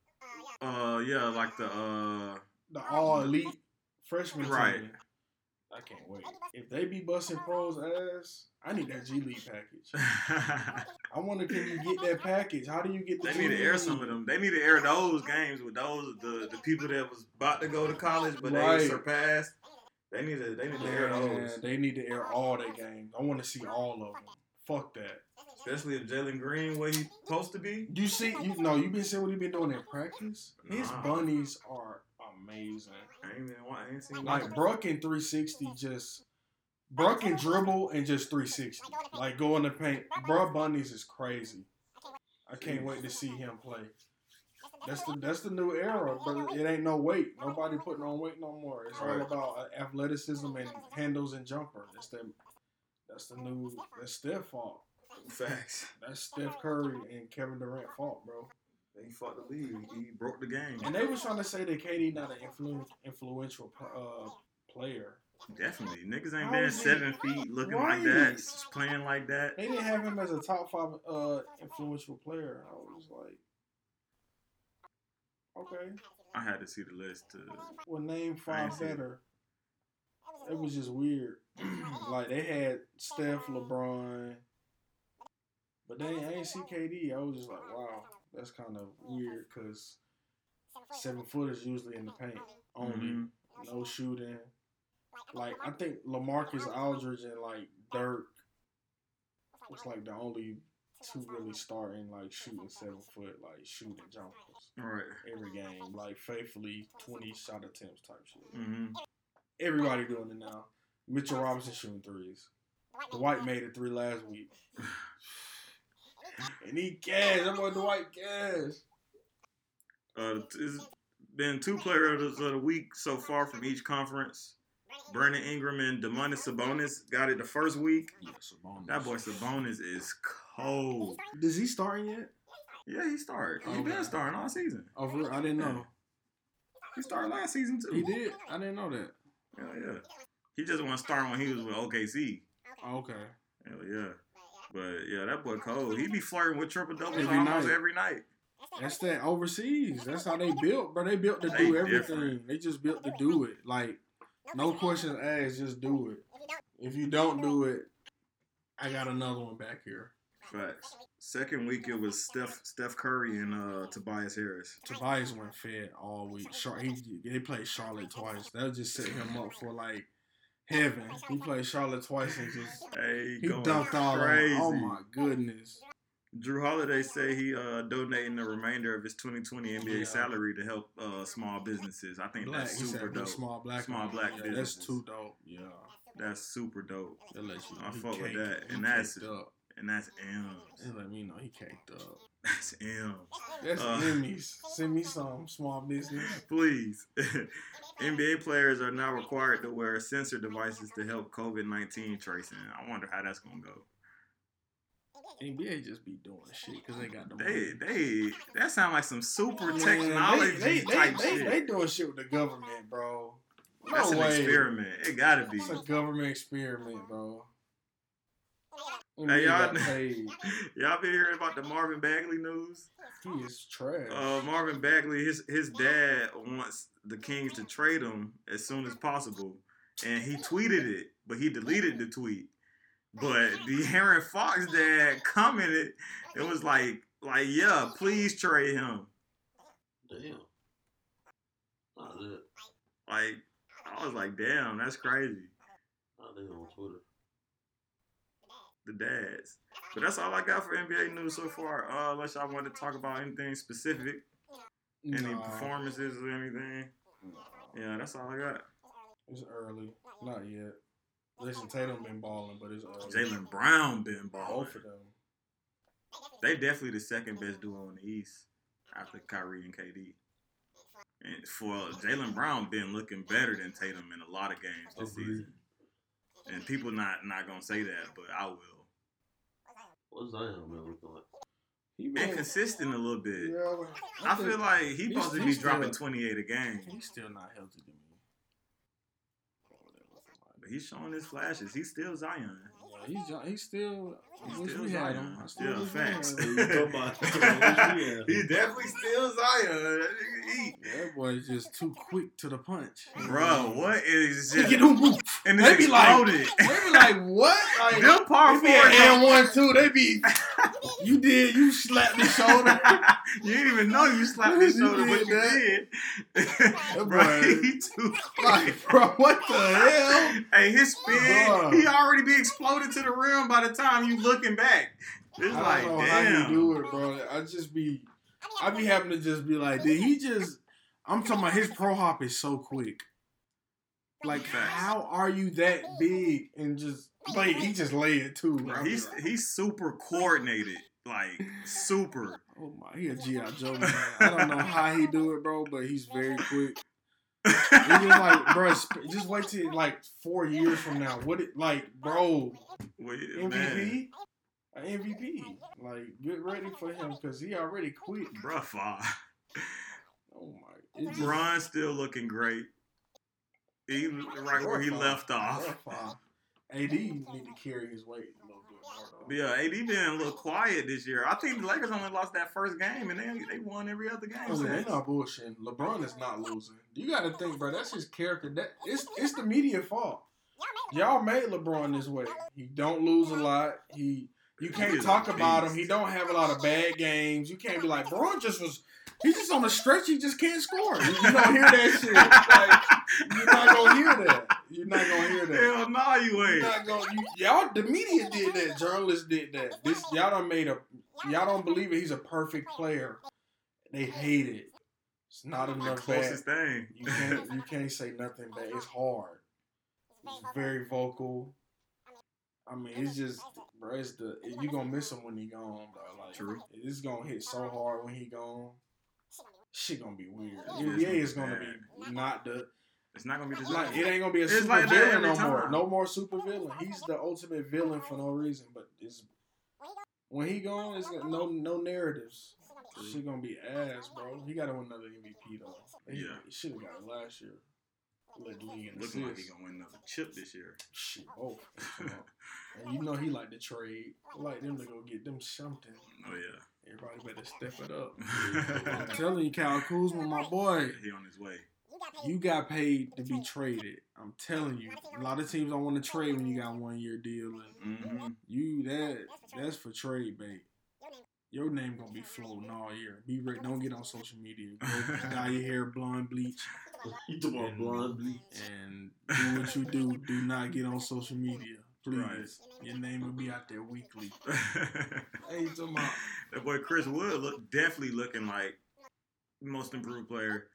uh, yeah, like the uh, The all elite freshman Right. team. I can't wait. If they be busting pros um, ass, I need that G League package. I wonder can you get that package? How do you get the they G need to air League? some of them. They need to air those games with those the the people that was about to go to college but Right. they surpassed. They need to they need to air Man, those, they need to air all their games. I want to see all of them. Fuck that. especially if Jalen Green where he's supposed to be. You see, you know, you been seeing what he been doing in practice. His Nah. bunnies are amazing. I ain't even I ain't seen Like one. Bruck in 360 just Bruck can dribble and just 360. Like go in the paint. Bruh bunnies is crazy. I can't wait to see him play. That's the that's the new era, but it ain't no weight. Nobody putting on weight no more. It's all about uh, athleticism and handles and jumper. That's the that's the new that's Steph fault. Facts. That's Steph Curry and Kevin Durant fault, bro. He fought the league. He broke the game. And they was trying to say that KD not an influ- influential uh, player. Definitely. Niggas ain't there been is he- seven feet looking like that, just playing like that. They didn't have him as a top five uh, influential player. I was like, okay, I had to see the list to well, name five it. better. It was just weird. like they had Steph, LeBron, but they I ain't see KD. I was just like, wow, that's kind of weird because seven footers usually in the paint only, Mhm. no shooting. Like I think LaMarcus Aldridge and like Dirk was like the only two really starting like shooting seven foot like shooting jumpers Right. every game like faithfully twenty shot attempts type shit. hmm Everybody doing it now. Mitchell Robinson shooting threes. Dwight made it three last week. and he gas. That boy Dwight gas. Uh, it's been two players of the week so far from each conference. Brandon Ingram and Domantas Sabonis got it the first week. That boy Sabonis is cold. Is he starting yet? Yeah, he started. He Okay. been starting all season. Oh, for real? I didn't know. He started last season too. He did. I didn't know that. Hell yeah. He just wasn't starting when he was with OKC. Oh, okay. Hell yeah. But yeah, that boy cold. He be flirting with triple doubles Every almost night. every night. That's that overseas. That's how they built, bro. They built to They do everything. different. They just built to do it. Like no questions asked, just do it. If you don't do it, I got another one back here. Facts. Second week it was Steph Steph Curry and uh, Tobias Harris. Tobias went fed all week. Char- he, they played Charlotte twice. That just set him up for like heaven. He played Charlotte twice and just Hey, he going dunked all crazy. over. Oh my goodness. Jrue Holiday say he uh donating the remainder of his 2020 NBA Yeah. salary to help uh small businesses. I think Black, that's he super said dope. small black, Small ones. black yeah, That's too dope. Yeah, That's super dope. that lets you. I he fuck with that, and that's- caked up. And that's M's. It let me know he caked up. That's M's. That's Uh, Emmys. Send me some small business. Please. NBA players are now required to wear sensor devices to help COVID 19 tracing. I wonder how that's going to go. NBA just be doing shit because they got the They, money. they, that sound like some super Man, technology they, they, type they, shit. They, they doing shit with the government, bro. No that's an experiment. It gotta be. It's a government experiment, bro. Hey, y'all, y'all been hearing about the Marvin Bagley news? He is trash. Uh, Marvin Bagley, his his dad wants the Kings to trade him as soon as possible, and he tweeted it, but he deleted the tweet. But the Aaron Fox dad commented, it was like, like, yeah, please trade him. Damn. Not that. Like, I was like, damn, that's crazy. Not that on Twitter. The dads. But that's all I got for NBA news so far. Uh, unless y'all want to talk about anything specific, any performances or anything. Yeah, that's all I got. It's early. Not yet. Listen, Tatum been balling, but it's early. Jaylen Brown been balling. Both of them. They definitely the second best duo in the East after Kyrie and KD. And for Jaylen Brown been looking better than Tatum in a lot of games this Agreed. season. And people not not gonna say that, but I will. What's Zion been looking like? He been Inconsistent a little bit. Yeah, but I feel like he he's- supposed to be dropping 28 a game, he's still not healthy to me. but he's showing his flashes. He's still Zion. Yeah, he's jo- he's still. He's I still we had Zion. him. I still Yeah, wish we facts. had him. You talking about- I wish we had he's definitely still Zion. That nigga eat. That boy's just too quick to the punch. Bro, what is He just get them whoop. and They it's be like- They be like, what? Like, Them par they be and one two. They be. You did. You slapped the shoulder. you didn't even know you slapped his You shoulder, but did you that. did. bro, he too Like, quick. bro, what the hell? Hey, his spin, Bruh. he already be exploded to the rim by the time you looking back. It's I like, don't know damn. how he do it, bro. I just be, I be having to just be like, did he just? I'm talking about his pro hop is so quick. Like, how are you that big and just like he just lay it too? Bro, he's he's super coordinated, like super. oh my, he a GI Joe man. I don't know how he do it, bro, but he's very quick. It's just like, bro, just wait till like four years from now. What it like, bro? Wait, man. MVP, an MVP. Like, get ready for him because he already quit. Bruh. Oh my, just- still looking great. He right where he left off. AD need to carry his weight a little bit more. Though. Yeah, AD been a little quiet this year. I think the Lakers only lost that first game, and they they won every other game. Oh, they're not bullshitting. LeBron is not losing. You got to think, bro. That's his character. That it's it's the media fault. Y'all made LeBron this way. He don't lose a lot. He you can't talk about him. He don't have a lot of bad games. You can't be like Braun just was. He's just on a stretch. He just can't score. You, you don't hear that shit. Like, you're not gonna hear that. You're not gonna hear that. Hell no, you You're ain't. not gonna, you, y'all, the media did that. Journalists did that. This y'all don't made a. Y'all don't believe it. He's a perfect player. They hate it. It's not enough bad. closest thing. You can't. You can't say nothing bad. It's hard. It's very vocal. I mean, it's just, bro. It's the you gonna miss him when he gone, bro. Like, True. It's gonna hit so hard when he gone. Shit gonna be weird. Yeah, it's NBA gonna is be gonna bad. be not the It's not gonna be the it's not, same. it ain't gonna be a It's super like that villain every no more. No more super villain. He's the ultimate villain for no reason. But it's when he gone, it's got no no narratives. Shit gonna be ass, bro. He got to win another MVP though. He, Yeah. he should have got it last year. Led the league in Looking like he gonna win another chip this year. Shit, both. Come on. And you know he like to trade. I like them to go get them something. Oh yeah. Everybody better step it up. I'm telling you, Kyle Kuzma, my boy. he on his way. You got paid to be traded. I'm telling you. A lot of teams don't want to trade when you got one year deal. And hmm you that that's for trade bait. Your name gonna be floating all year. Be ready. Don't get on social media. Go dye your hair blonde bleach You talking about blonde bleach? and do what you do. Do not get on social media. Please. Right. Your name will be out there weekly. Hey, you talking about boy Chris Wood look definitely looking like most improved player.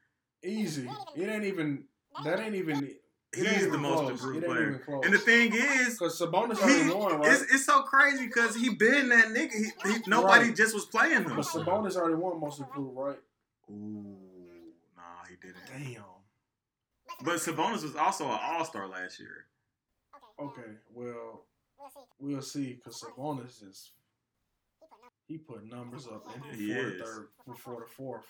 easy. It ain't even. That ain't even. It ain't He's the most close. improved player. And the thing is, Because Sabonis he, already won, right? it's, it's so crazy because he been that nigga. He, he, nobody Right. just was playing him. But Sabonis already won most improved, right? Ooh, nah, he didn't. Damn. But Sabonis was also an All Star last year. Okay, well, we'll see. Because Sabonis is he put numbers up in before the is. third, before the fourth.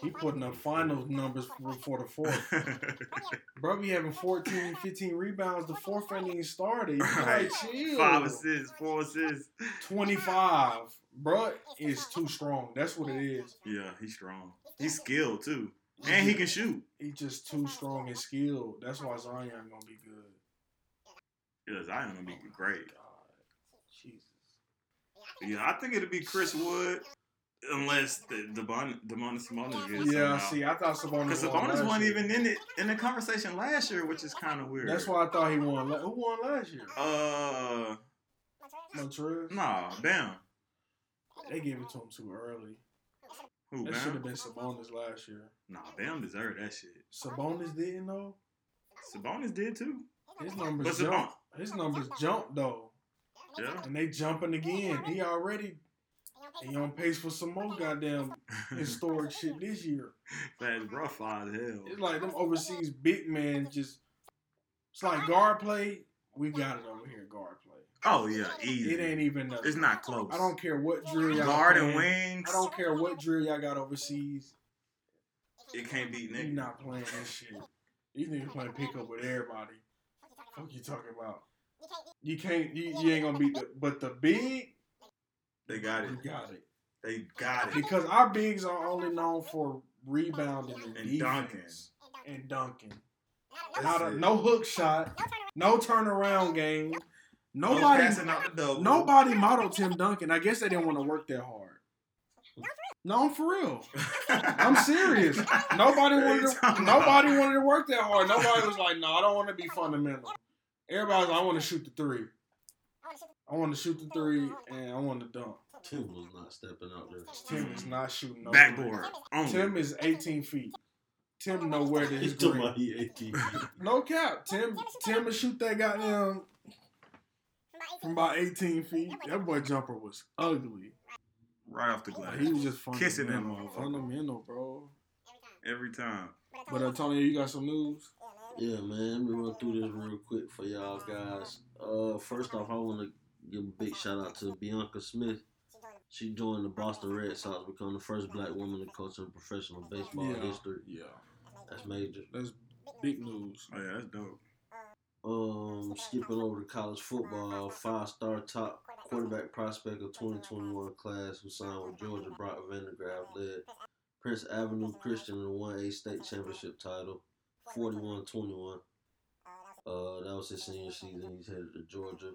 He putting up finals numbers before the fourth. Bro, be having 14, 15 rebounds. The fourth ain't even started. Right. like, chill. Five assists, four assists. 25. Bro is too strong. That's what it is. Yeah, he's strong. He's skilled too, and he can shoot. He's just too strong and skilled. That's why Zion gonna be good. Yeah, Zion gonna be great. God. Jesus. Yeah, I think it'll be Chris Wood, unless the Devon Demonis Sabonis gets Yeah, somehow. see, I thought Sabonis Because won Sabonis last wasn't even in it in the conversation last year, which is kind of weird. That's why I thought he won. la- Who won last year? Uh, Montrez. nah, damn. They gave it to him too early. Who That should have been Sabonis last year. Nah, Bam deserved that shit. Sabonis didn't though. Sabonis did too. His But numbers Sabonis, jumped. His numbers jumped though, yeah. and they jumping again. He already he on pace for some more goddamn historic shit this year. That's rough as hell. It's like them overseas big men just. It's like guard play. We got it over here, guard play. Oh yeah, easy. It ain't even. nothing. It's not close. I don't care what drill y'all guard and wings. I don't care what drill y'all got overseas. It can't beat You niggas. not playing this shit. These niggas playing pickup with everybody. Fuck you talking about? You can't. You, you ain't gonna beat the. But the big, They got it. you got it. They got it. Because our bigs are only known for rebounding and, And defense and dunking. Not a, no hook shot, no turnaround game. Nobody, passing out the double. nobody modeled Tim Duncan. I guess they didn't want to work that hard. No, I'm for real. I'm serious. Nobody What are you wanted to, nobody wanted to work that hard. Nobody was like, no, I don't want to be fundamental. Everybody's like, I want to shoot the three. I want to shoot the three and I want to dunk. Tim was not stepping out there. Tim is not shooting no Backboard. three. Only. Tim is 18 feet. Tim know where to his He's talking green. about he 18. No cap. Tim Tim will shoot that goddamn from about 18 feet. That boy jumper was ugly. right off the glass. He was just fundamental. Kissing that motherfucker. Fundamental, bro. Every time. But Antonio, uh, you got some news? Yeah, man. Let me run through this real quick for y'all guys. Uh, first off, I want to give a big shout out to Bianca Smith. She joined the Boston Red Sox, becoming the first black woman to coach in professional baseball Yeah. history. Yeah. That's major. That's big news. Oh yeah, that's dope. Um, skipping over to college football, five-star top quarterback prospect of 2021 class who signed with Georgia, Brock Vandagriff led Prince Avenue Christian in the 1A state championship title, 41-21. Uh, that was his senior season. He's headed to Georgia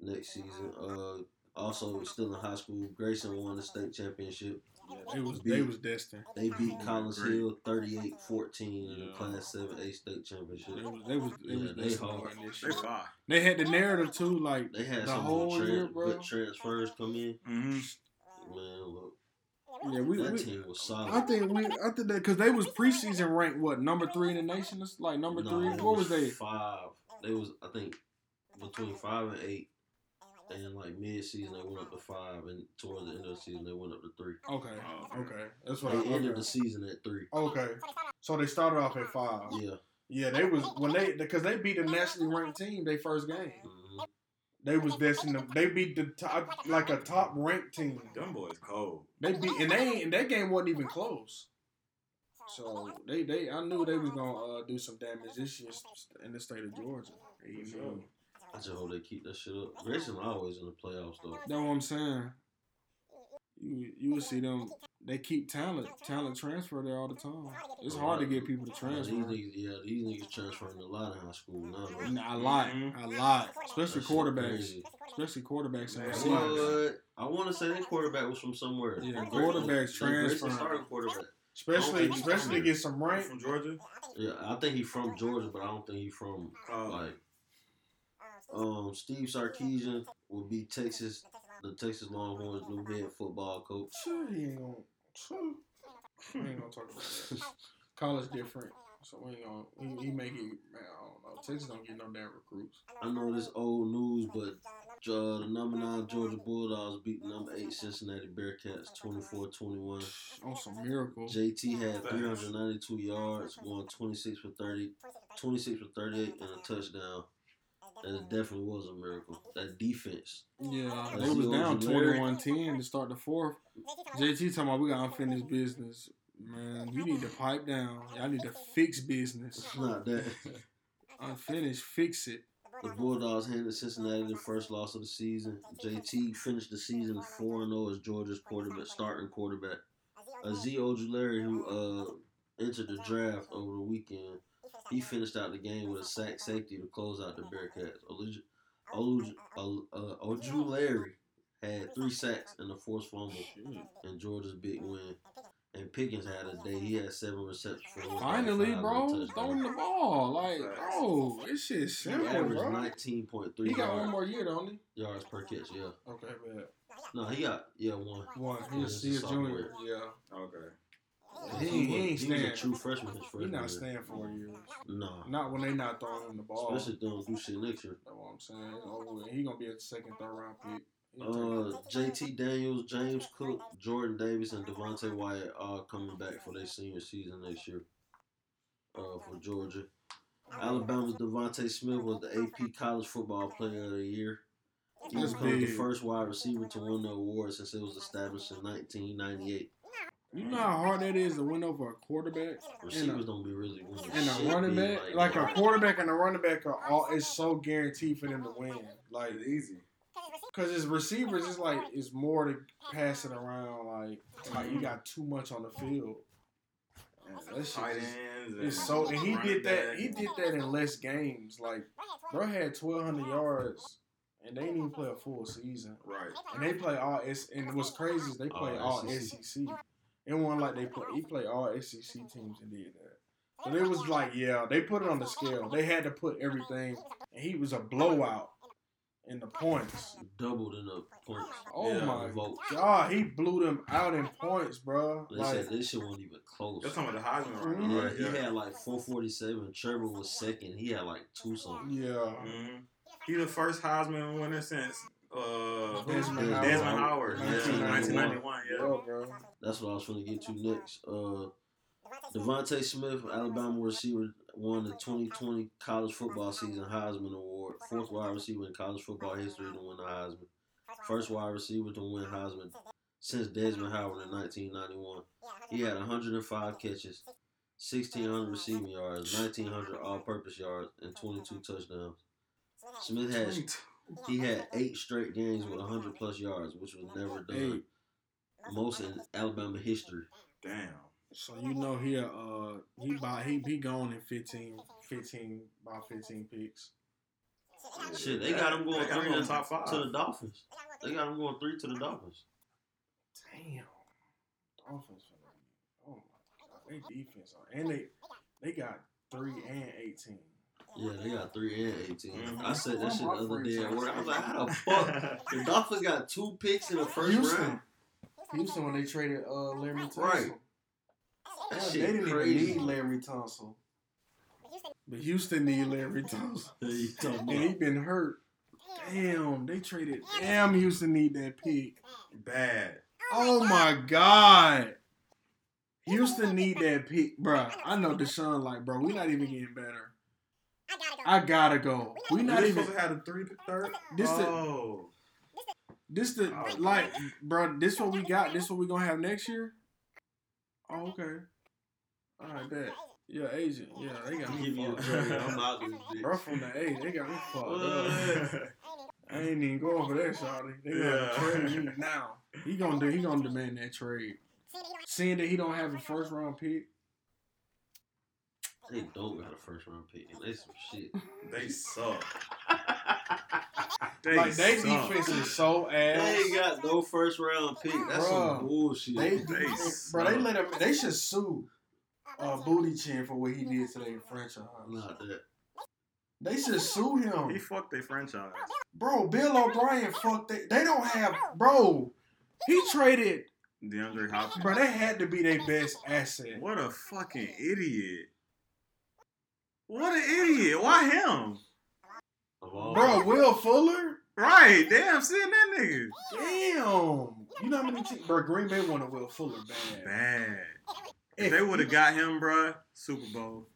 next season. Uh, also still in high school, Grayson won the state championship. Yeah, they was they was destined. They beat Collins Great. Hill 38-14 in the Yeah. Class 7A state championship. They was they was they was Yeah, they hard. this They year. They had the narrative too, like They had the some whole good, year, bro. good transfers come in. Mm-hmm. Man, look, Yeah, we, that we team was I think we I think that because they was preseason ranked what number three in the nation. It's like number No, three. What was they? Five. They was I think between five and eight. And like mid season they went up to five, and towards the end of the season they went up to three. Okay, Oh, okay, that's what They I ended okay. the season at three. Okay, so they started off at five. Yeah. Yeah, they was when they because they beat a nationally ranked team. They first game. hmm They was destined. To, they beat the top like a top ranked team. Them boys cold. They beat and they and that game wasn't even close. So they they I knew they was gonna uh, do some damage this year in the state of Georgia. For sure. I just hope they keep that shit up. Grayson always in the playoffs though. That's what I'm saying. You you will see them. They keep talent talent transfer there all the time. It's hard to get people to Yeah, transfer. these niggas, yeah, these niggas transferring a lot in high school now. though. And A lot, Mhm. a lot, especially That quarterbacks, crazy. especially quarterbacks and Man, receivers. What? I want to say that quarterback was from somewhere. Yeah, Grayson- quarterbacks Grayson transferring. started quarterback. Especially, especially to get some rank. From Georgia. Yeah, I think he's from Georgia, but I don't think he's from Oh. like Um, Steve Sarkisian will be Texas, the Texas Longhorns' new head football coach. Sure, he ain't gonna. Sure. We ain't gonna talk about that. College different, so we ain't gonna. He, he make it. Man, I don't know. Texas don't get no damn recruits. I know this old news, but uh, the number nine Georgia Bulldogs beat number eight Cincinnati Bearcats 24-21. On some miracle. JT had 392 yards, going 26 for 30, 26 for 38, and a touchdown. And it definitely was a miracle. That defense. Yeah, Let's they was down Ojulari. 21-10 to start the fourth. JT talking about we got unfinished business. Man, you need to pipe down. Y'all need to fix business. It's not that. Unfinished, fix it. The Bulldogs handed Cincinnati their first loss of the season. JT finished the season 4 0 as Georgia's quarterback, starting quarterback. Azeez Ojulari, who uh, entered the draft over the weekend, he finished out the game with a sack safety to close out the Bearcats. Olu- Olu- Ol- uh, Ojulari had three sacks and a forced fumble in Georgia's big win. And Pickens had a day. He had seven receptions for 135 Finally, and a bro, throwing the ball. Like, bro, this shit He simple, averaged bro. 19.3 He got one yards, more year, don't he? yards per catch, yeah. Okay, man. No, he got, yeah, one. One. Yeah, He's this he a is sophomore. junior. Yeah. Okay. He, was- he ain't he was staying. a true freshman his He freshman not year. staying four years. Nah. Not when they not throwing him the ball. Especially if they don't do shit next year. That's what I'm saying. It's over with. He gonna be a second, third round pick. Uh, JT Daniels, James Cook, Jordan Davis, and Devonte Wyatt are coming back for their senior season next year. Uh, for Georgia, Alabama's DeVonta Smith was the AP College Football Player of the Year. He was the first wide receiver to win the award since it was established in 1998. You know how hard that is to win over a quarterback Receivers don't be really winning. and a running back. Like a that. quarterback and a running back are all. It's so guaranteed for them to win. Like easy. Cause his receivers is like it's more to pass it around. Like like you got too much on the field. And Tight ends. It's and so and he did that. back. He did that in less games. Like bro had twelve hundred yards, and they didn't even play a full season. Right. And they play all S. And what's crazy is they play All all SEC. SEC. It wasn't like they play. He played all SEC teams and did that. So it was like, yeah, they put it on the scale. They had to put everything, and he was a blowout in the points. doubled in the points. Oh Yeah, my vote. god, he blew them out in points, bro. They Like, said this shit wasn't even close. That's talking about the Heisman right Mhm. now, Yeah, he had like 447. Trevor was second. He had like two something. yeah, Mhm. He the first Heisman winner since uh, Desmond Desmond, Howard. Howard. Yeah, 1991. 1991. yeah, Yeah. bro. That's what I was trying to get to next. Uh, DeVonta Smith, Alabama receiver, won the 2020 college football season Heisman Award. Fourth wide receiver in college football history to win the Heisman. First wide receiver to win Heisman since Desmond Howard in 1991. He had 105 catches, 1,600 receiving yards, 1,900 all-purpose yards, and 22 touchdowns. Smith had he had eight straight games with 100 plus yards, which was never done. Eight. Most in Alabama history. Damn. So you know he uh he by he be gone in 15, 15 about fifteen picks. Shit, they got him going got three on to, top five. to the Dolphins. They got him going three to the Dolphins. Damn, Dolphins. Oh my god, they defense on and they they got three and eighteen. Yeah, they got three and 18. Mhm. I said that shit the other day at work. I was like, how the fuck? The Dolphins got two picks in the first Houston. round. Houston when they traded uh Larry Tunsil. Right. That Yeah, shit they didn't crazy. even need Larry Tunsil. But Houston need Larry Tunsil. Hey, you And he about- been hurt. Damn, they traded. Damn, Houston need that pick. Bad. Oh my god. Houston need that pick, bro. I know Deshaun like, bro, we not even getting better. I gotta go. We not They even. supposed to have a three to third. This the oh. this the Oh, like, bro. This what we got. This what we gonna have next year. Oh, okay. All right, that. Yeah, agent. Yeah, they got me Give me a fucked. trade. I'm out this bitch. Bro, from the A, they got me fucked up. I ain't even going for that, Shawty. They gonna Yeah. trade me now. He gonna do. He gonna demand that trade. Seeing that he don't have a first round pick. They don't got a first round pick. And they some shit. they suck. They like they suck. defense is so They ass. ain't got no first round pick. That's Bruh. some bullshit. They, They bro, they let him. They should sue uh, Booty Chin for what he did to their franchise. Not that. They should sue him. He fucked their franchise. bro. Bill O'Brien fucked. They, they don't have, bro. He traded, DeAndre Hopkins. bro. They had to be their best asset. What a fucking idiot. What an idiot. Why him? Bro, Will Fuller. Right. Damn, seeing that nigga. Damn. You know how many teams? Bro, Green Bay wanted Will Fuller bad. Bad. If they would have got him, bro, Super Bowl.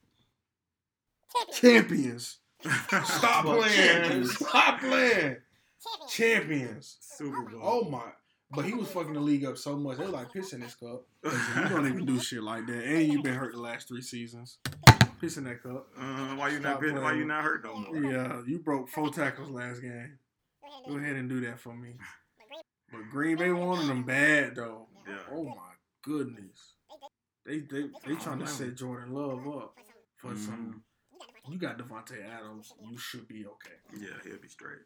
champions. Stop playing. Stop playing. Champions. Super Bowl. Oh my. But he was fucking the league up so much. They were like, piss in this cup. You don't even do shit like that. And you've been hurt the last three seasons. Piss in that cup. Uh, why you not Stop bit- why you not hurt no more? Yeah, you broke four tackles last game. Go ahead and do that for me. But Green Bay wanted them bad though. Yeah. Oh my goodness. They they they trying to set Jordan Love up for Mhm. some. You got Davante Adams. You should be okay. Yeah, he'll be straight.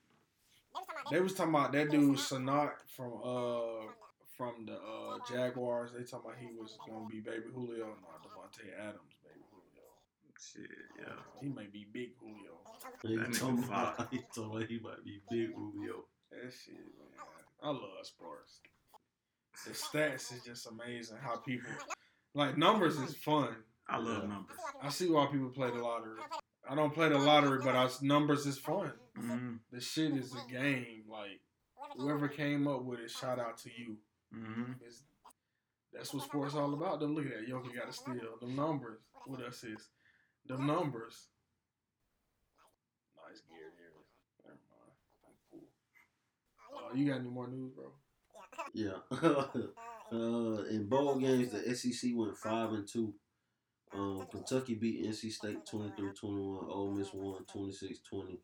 They was talking about that dude Sanat from uh from the uh Jaguars. They talking about he was gonna be baby Julio, not Davante Adams, baby Julio. Shit, yeah. He might be big Julio. He That nigga told me, fire. he told me he might be big Rubio. That shit, man. I love sports. The stats is just amazing. How people like numbers is fun. I love Yeah. numbers. I see why people play the lottery. I don't play the lottery, but I, numbers is fun. hmm The shit is a game. Like whoever came up with it, shout out to you. hmm that's what sports all about. Then look at that. Yoki got to steal. The numbers. What else is? The numbers. Nice gear here. Never mind. I'm cool. Uh, you got any more news, bro? Yeah. uh, in bowl games, the SEC went five and two. Um, Kentucky beat NC State 23-21. Ole Miss won 26-20.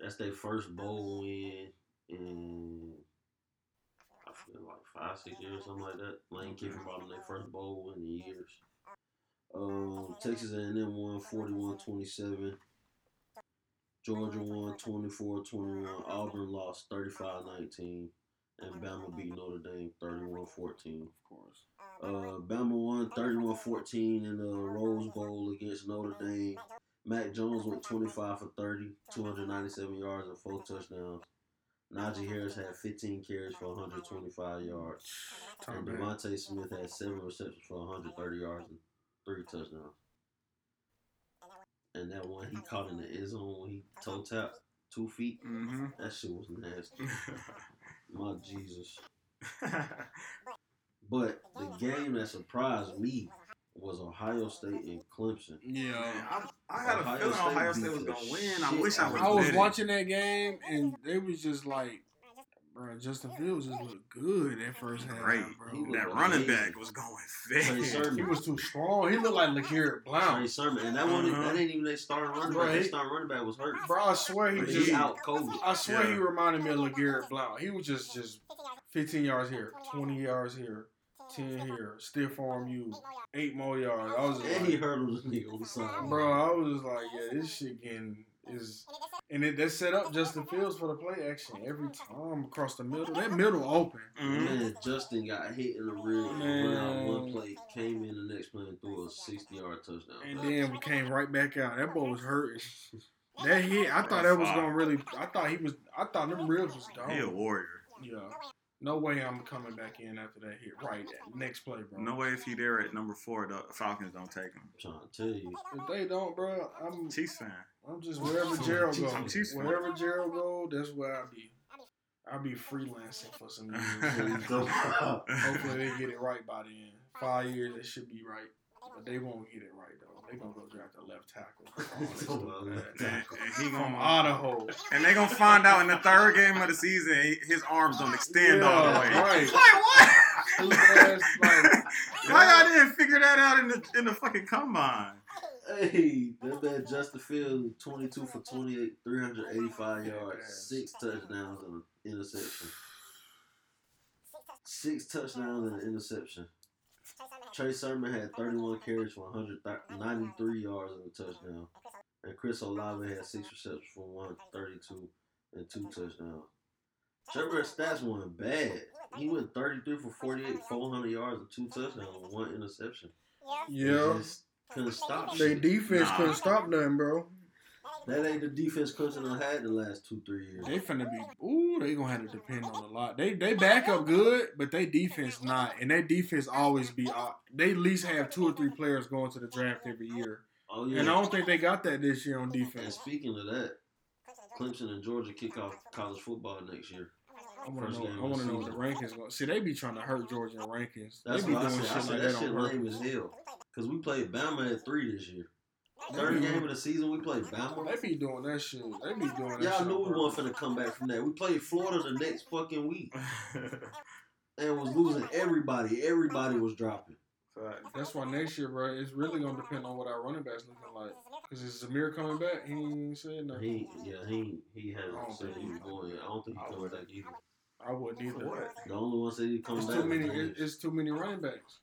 That's their first bowl win in I feel like five, six years, something like that. Lane Kiffin brought them their first bowl win in years. Um, Texas A&M won 41-27. Georgia won 24-21. Auburn lost 35-19. And Bama beat Notre Dame 31-14. Of course. Uh, Bama won 31-14 in the Rose Bowl against Notre Dame. Mac Jones went 25 for 30, 297 yards and four touchdowns. Najee Harris had 15 carries for 125 yards. And DeVonta Smith had seven receptions for 130 yards and three touchdowns. And that one he caught in the end zone when he toe tapped two feet. hmm That shit was nasty. My Jesus. But the game that surprised me was Ohio State and Clemson. Yeah. I, I had a feeling State Ohio State was gonna win. I wish I was. I was betting. watching that game and they was just like, bro, Justin Fields just looked good that first half, Great. bro. He That looked running amazing. back was going Trey fast. He was too strong. He looked like LeGarrette Trey Blount. Sermon, and that one Uh-huh. that ain't even their starting running back. Right. Their starting running back was hurt. Bro, I swear he But just, out COVID. I swear he reminded me of LeGarrette Blount. He was just just 15 yards here, 20 yards here, 10 here, stiff arm you, eight more yards. I was just And he like, hurdled this nigga on the side. bro, I was just like, yeah, this shit getting is, and it that set up Justin Fields for the play action every time across the middle. That middle open. Man, mm-hmm. Justin got hit in the rear and out one play, came in the next play and threw a 60 yard touchdown. And then we came right back out. That boy was hurting. That hit, I thought that was gonna really. I thought he was. I thought them ribs was He a warrior. Yeah. No way I'm coming back in after that hit. Right. Next play, bro. No way if he there at number four, the Falcons don't take him. I'm trying to tell you. If they don't, bro, I'm. Chiefs fan. I'm just wherever Gerald I'm goes. Wherever Gerald go, that's where I'll be. I'll be freelancing for some years. Hopefully they get it right by the end. Five years, it should be right. But they won't get it right though. They gonna go draft a left tackle. Oh, Left and, tackle. and he gonna Idaho. and they gonna find out in the third game of the season his arms don't extend all the way. Yeah, right. Like what? Stupid ass, like, Why y'all didn't figure that out in the in the fucking combine? Hey, that man Justin Fields, 22 for 28, 385 yards, six touchdowns and an interception. Six touchdowns and an interception. Trey Sermon had 31 carries for 193 yards and a touchdown. And Chris Olave had six receptions for 132 and two touchdowns. Trevor's stats weren't bad. He went 33 for 48, 400 yards and two touchdowns and one interception. Yeah. just couldn't stop They defense Nah. couldn't stop nothing, bro. That ain't the defense Clemson done had the last two, three years. They finna be ooh, they gonna have to depend on a lot. They they back up good, but they defense not, and their defense always be. Uh, they at least have two or three players going to the draft every year, Oh yeah. and I don't think they got that this year on And defense. speaking of that, Clemson and Georgia kick off college football next year. I want to know. I want the to know what the rankings going. See, they be trying to hurt Georgia in rankings. That's they be what I doing said. I shit said like that that shit on lame as hell. Cause we played Bama at three this year. Third game of the season, we played Bama. They be doing that shit. They be doing that. Shit. Y'all shit knew we weren't finna come back from that. We played Florida the next fucking week and was losing everybody. Everybody was dropping. Fact. That's why next year, bro, it's really gonna depend on what our running backs looking like. Cause is Zamir coming back? He ain't said nothing. He, yeah, he, he hasn't said think he was going. I don't think he's coming back either. I wouldn't either. For what? The only one said he come It's back. too many. It, it's too many running backs.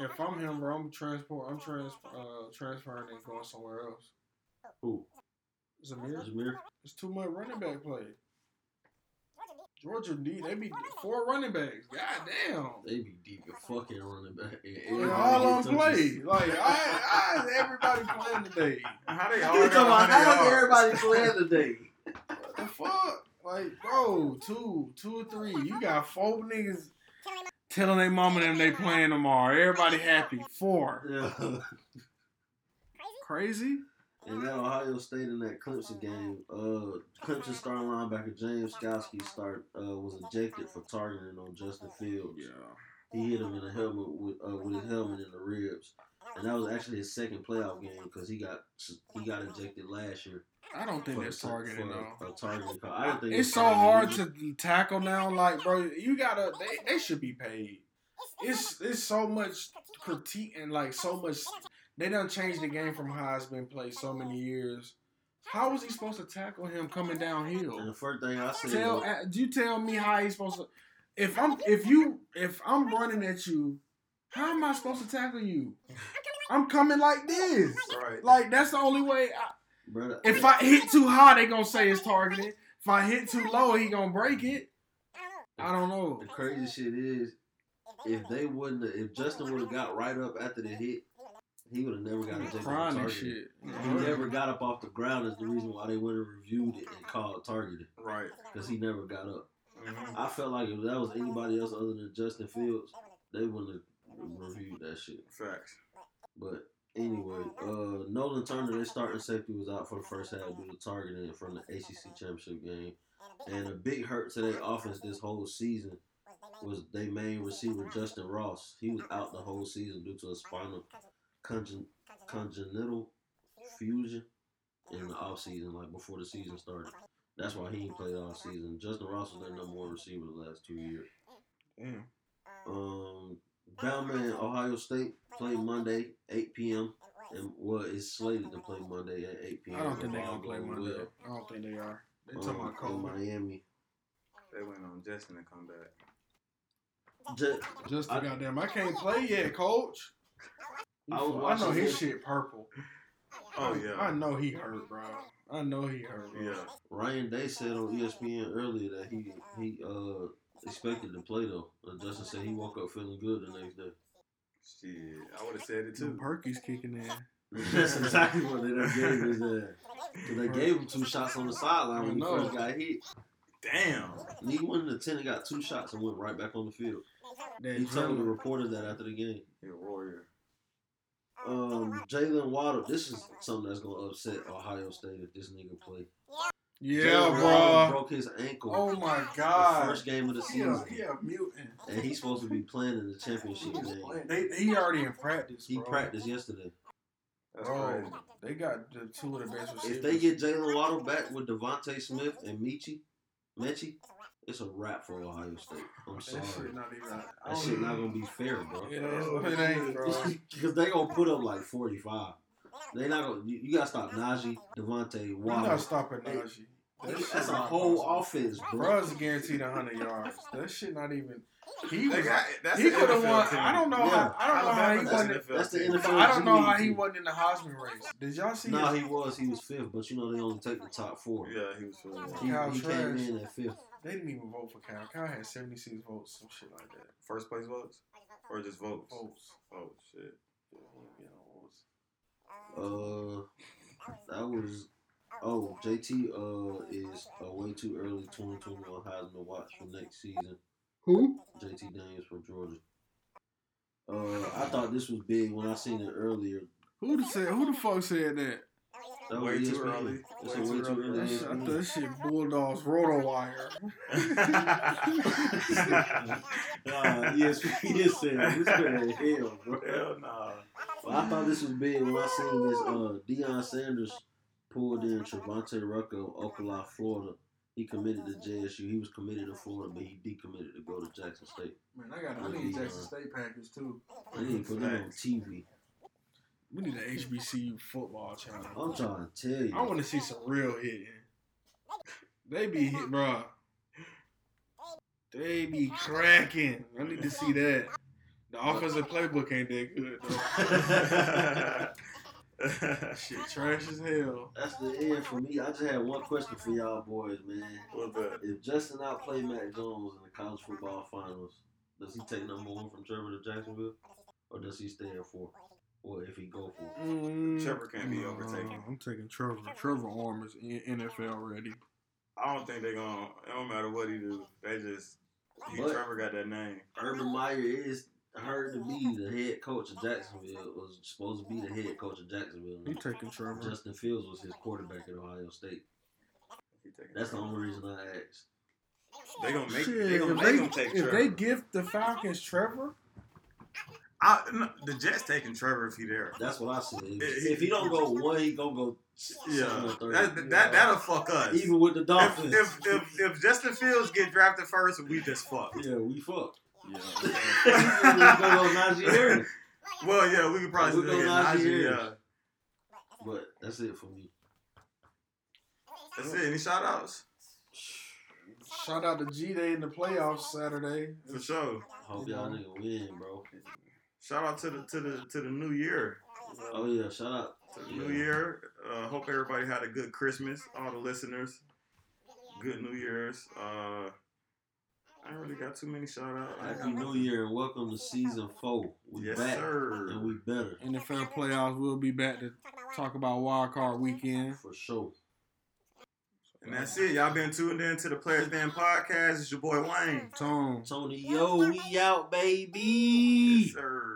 Uh, if I'm him, bro, I'm transport. I'm trans uh, transferring and going somewhere else. Who? Zamir, Jameer? it's too much running back play. Georgia D, they be four running backs. God damn. They be deep at fucking running back. And And all on touches. play. Like I, I everybody playing today. How they You all talking got about how everybody playing today? What the fuck? Like, bro, two, two or three. You got four niggas telling their mama them they playing tomorrow. Everybody happy. Four. Yeah. Crazy? And that Ohio State in that Clemson game, uh, Clemson starting linebacker James Skalski start uh, was ejected for targeting on Justin Fields. Yeah. He hit him in the helmet with uh, with his helmet in the ribs, and that was actually his second playoff game because he got he got ejected last year. I don't think that's targeting though. a, a targeting call. I don't think It's so targeting hard to tackle now. Like, bro, you gotta. They, they should be paid. It's it's so much critique and like so much. They done changed the game from how it's been played so many years. How was he supposed to tackle him coming And downhill? the first thing I said, Tell was, uh, you tell me how he's supposed to. If I'm if you if I'm running at you, how am I supposed to tackle you? I'm coming like this. Right. Like that's the only way. I, brother, if I hit too high, they gonna say it's targeted. If I hit too low, he gonna break it. I don't know. the crazy shit is, if they wouldn't, have, if Justin would have got right up after the hit, he would have never got ejected. from Crying and targeting. shit. He never got up off the ground is the reason why they went and reviewed it and called targeted Right. because he never got up. Mhm. I felt like if that was anybody else other than Justin Fields, they wouldn't have reviewed that shit. Facts. But anyway, uh, Nolan Turner, their starting safety, was out for the first half due to targeting from the ACC championship game, and a big hurt to their offense this whole season was their main receiver Justin Ross. He was out the whole season due to a spinal congen- congenital fusion in the offseason, like before the season started. That's why he ain't played all season. Justin Ross was their number one receiver the last two years. Damn. Um, Bama and Ohio State play Monday, 8 p.m. And well, it's slated to play Monday at 8 p.m. I don't think they're gonna play Monday. well. I don't think they are. They Um, talking about in Miami. They went on Justin to come back. Ju- Just the I- goddamn. I can't play yet, coach. I I know his shit purple. Oh yeah. I know he hurt, bro. I know he hurt. Bro. Yeah. Ryan Day said on ESPN earlier that he he uh expected to play though. Uh, Justin said he woke up feeling good the next day. Shit. I would have said it Two too. Perky's kicking in. That's exactly what they done gave his ass. 'Cause they gave him two shots on the sideline when he know. first got hit. Damn. And he went in the 10 and got two shots and went right back on the field. That He told the adrenaline. reporters that after the game. He a warrior. Um, Jalen Waddle. This is something that's gonna upset Ohio State if this nigga play. Yeah, Jalen Waddle bro. broke his ankle. Oh my the god. first game of the season, yeah, mutant. and he's supposed to be playing in the championship game. They, he already in practice. He bro. practiced yesterday. That's Bro, crazy. they got the two of the best receivers. If they get Jalen Waddle back with DeVonta Smith and Michi, Mechie, it's a wrap for Ohio State. I'm sorry. that sorry. shit not even. I That don't shit not gonna be fair, bro. Yeah, oh, it ain't, bro. Because they gonna put up like 45. They not gonna. You, you gotta stop Najee, DeVonta, You're Waddle. not stopping Najee. That shit That's a whole possible. offense, bro. Bruh's guaranteed hundred yards. That shit not even. He was. got, that's He the could have NFL won. team. I don't know Yeah. how. I don't know how he Alabama's won. the it. NFL That's the team. NFL. I don't know how he G. won in the Heisman race. Did y'all see? No, his- he was. He was fifth, but you know they only take the top four. Yeah, he was feeling He, Kyle he came in at fifth. They didn't even vote for Kyle. Kyle had seventy six votes, some shit like that. First place votes? Or just votes? Votes. Oh, shit. You know, votes. Uh, that was Oh, JT uh is uh, way too early 2021 Heisman to watch for next season. Who? JT Daniels from Georgia. Uh, I thought this was big when I seen it earlier. Who the said? Who the fuck said that? That Way too ESPN. early. It's Way a way too too early. early. That shit, I thought that shit Bulldogs Rotowire. Nah, ESPN said this man hell, bro. Hell no. Well, I thought this was big when I seen this. Uh, Deion Sanders pulled in Trevante Rucker of Ocala, Florida. He committed to JSU. He was committed to Florida, but he decommitted to go to Jackson State. Man, I got. I need Jackson State package too. I didn't put him on TV. We need an HBCU football channel. I'm trying to tell you. I want to see some real hitting. They be hit, bro. They be cracking. I need to see that. The offensive playbook ain't that good though. Shit, trash as hell. That's the end for me. I just had one question for y'all boys, man. What's that? If Justin outplayed Mac Jones in the college football finals, does he take number one from Trevor to Jacksonville, or does he stay at four? Or if he go for it? Mm, Trevor can't be no, overtaken. I'm taking Trevor. Trevor Arm is in- NFL ready. I don't think they're gonna. It don't matter what he do. They just. He, Trevor got that name. Urban Meyer is heard to be the head coach of Jacksonville. Was supposed to be the head coach of Jacksonville. He taking Trevor. Justin Fields was his quarterback at Ohio State. He taking That's the only reason I asked. They gonna make. Shit, they gonna if make they, him take if Trevor. they give the Falcons Trevor, I, no, the Jets taking Trevor if he there. That's what I said. If, if he don't go one, he gonna go second Yeah, or third. that, that that'll fuck us. Even with the if, Dolphins. if, if if Justin Fields get drafted first, we just fucked. yeah, we fucked. Yeah. we go Najee well, yeah, we could probably We still go get Najee Najee. Yeah, But that's it for me. that's it. Any shout outs? shout out to G Day in the playoffs Saturday. For sure. Hope y'all nigga win, bro. Shout out to the to the to the new year. Oh yeah, shout out. To the new year. Uh, hope everybody had a good Christmas. All the listeners. Good New Year's. Uh, I ain't really got too many shout outs. Happy New Year and welcome to season four. We Yes, back sir. and we better NFL playoffs. We'll be back to talk about wild card weekend. for sure. And that's it. Y'all been tuned in to the Players Den podcast. It's your boy Wayne. Tone. Tony, yo, we out, baby. Yes, sir.